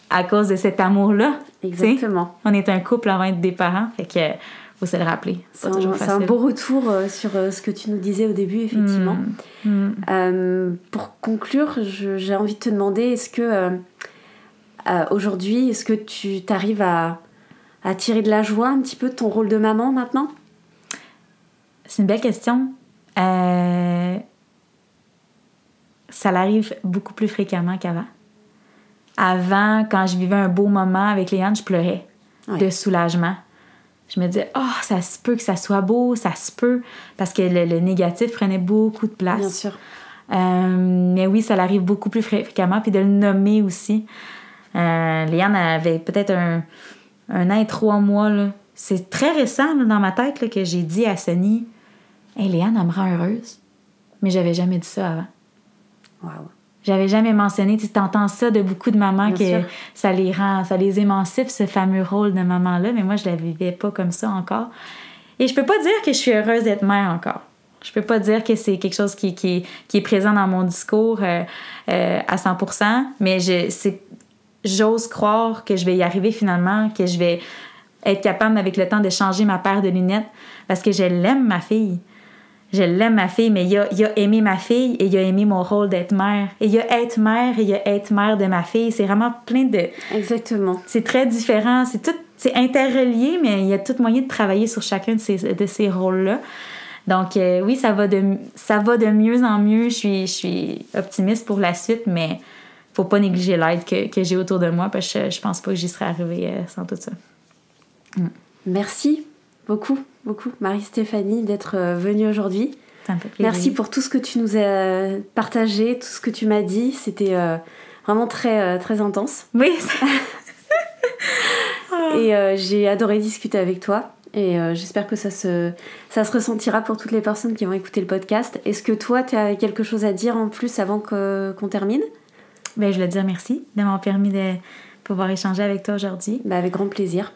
B: à cause de cet amour-là.
A: Exactement.
B: On est un couple avant d'être des parents, fait que faut se le rappeler.
A: C'est un, beau retour euh, sur euh, ce que tu nous disais au début, effectivement.
B: Mm, mm.
A: Euh, pour conclure, j'ai envie de te demander, est-ce que euh, euh, aujourd'hui, est-ce que tu t'arrives à, à tirer de la joie un petit peu de ton rôle de maman maintenant?
B: C'est une belle question. Ça l'arrive beaucoup plus fréquemment qu'avant. Avant, quand je vivais un beau moment avec Léane, je pleurais de soulagement. Je me disais, oh, ça se peut que ça soit beau, ça se peut, parce que le, le négatif prenait beaucoup de place.
A: Bien sûr.
B: Euh, mais oui, ça l'arrive beaucoup plus fré- fréquemment, puis de le nommer aussi. Euh, Léane avait peut-être un, un an et trois mois. là. C'est très récent là, dans ma tête là, que j'ai dit à Sonny Hey, Léane, elle me rend heureuse. Mais j'avais jamais dit ça avant.
A: Waouh.
B: J'avais jamais mentionné, tu entends ça de beaucoup de mamans
A: Bien
B: que
A: sûr.
B: ça les rend, ça les émancipe, ce fameux rôle de maman-là, mais moi, je la vivais pas comme ça encore. Et je peux pas dire que je suis heureuse d'être mère encore. Je peux pas dire que c'est quelque chose qui, qui, qui est présent dans mon discours euh, euh, à 100%, mais j'ose croire que je vais y arriver finalement, que je vais être capable avec le temps de changer ma paire de lunettes parce que je l'aime, ma fille. Je l'aime, ma fille, mais il a, il a aimé ma fille et il a aimé mon rôle d'être mère. Et il a être mère et il a être mère de ma fille. C'est vraiment plein de...
A: Exactement.
B: C'est très différent. C'est tout... C'est interrelié, mais il y a tout moyen de travailler sur chacun de ces, de ces rôles-là. Donc euh, oui, ça va, de, ça va de mieux en mieux. Je suis, je suis optimiste pour la suite, mais faut pas négliger l'aide que, que j'ai autour de moi parce que je, je pense pas que j'y serais arrivée euh, sans tout ça.
A: Merci beaucoup, beaucoup, Marie-Stéphanie, d'être euh, venue aujourd'hui. Merci pour tout ce que tu nous as partagé, tout ce que tu m'as dit. C'était euh, vraiment très, euh, très intense.
B: Oui,
A: Et euh, j'ai adoré discuter avec toi. Et j'espère que ça se, ça se ressentira pour toutes les personnes qui vont écouter le podcast. Est-ce que toi, tu as quelque chose à dire en plus avant qu'on termine?
B: Ben, je voulais te dire merci de m'avoir permis de pouvoir échanger avec toi aujourd'hui.
A: bah, Avec grand plaisir.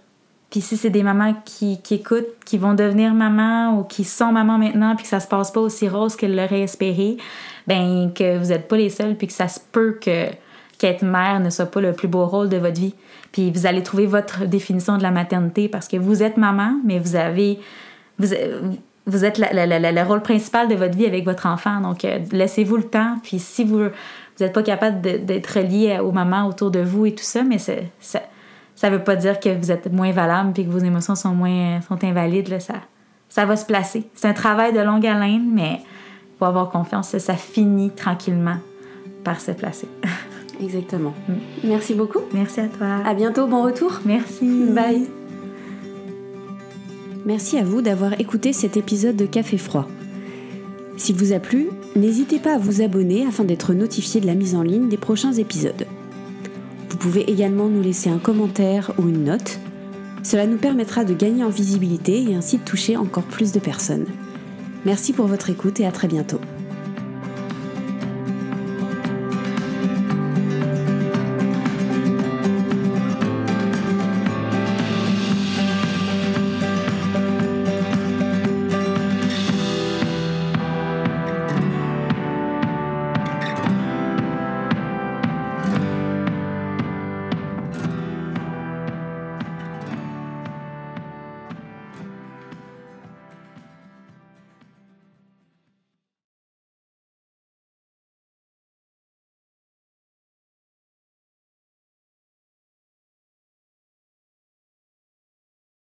B: Puis si c'est des mamans qui, qui écoutent, qui vont devenir maman ou qui sont maman maintenant, puis que ça se passe pas aussi rose qu'elles l'auraient espéré, ben que vous n'êtes pas les seuls, puis que ça se peut que qu'être mère ne soit pas le plus beau rôle de votre vie. Puis vous allez trouver votre définition de la maternité parce que vous êtes maman, mais vous avez vous, êtes le rôle principal de votre vie avec votre enfant. Donc euh, laissez-vous le temps. Puis si vous vous n'êtes pas capable d'être relié aux mamans autour de vous et tout ça, mais c'est- ça ça veut pas dire que vous êtes moins valable puis que vos émotions sont moins sont invalides là, ça ça va se placer. C'est un travail de longue haleine, mais faut avoir confiance, ça, ça finit tranquillement par se placer.
A: Exactement.
B: Mm.
A: Merci beaucoup.
B: Merci à toi.
A: À bientôt. Bon retour.
B: Merci.
A: Bye.
C: Merci à vous d'avoir écouté cet épisode de Café Froid. S'il vous a plu, n'hésitez pas à vous abonner afin d'être notifié de la mise en ligne des prochains épisodes. Vous pouvez également nous laisser un commentaire ou une note. Cela nous permettra de gagner en visibilité et ainsi de toucher encore plus de personnes. Merci pour votre écoute et à très bientôt.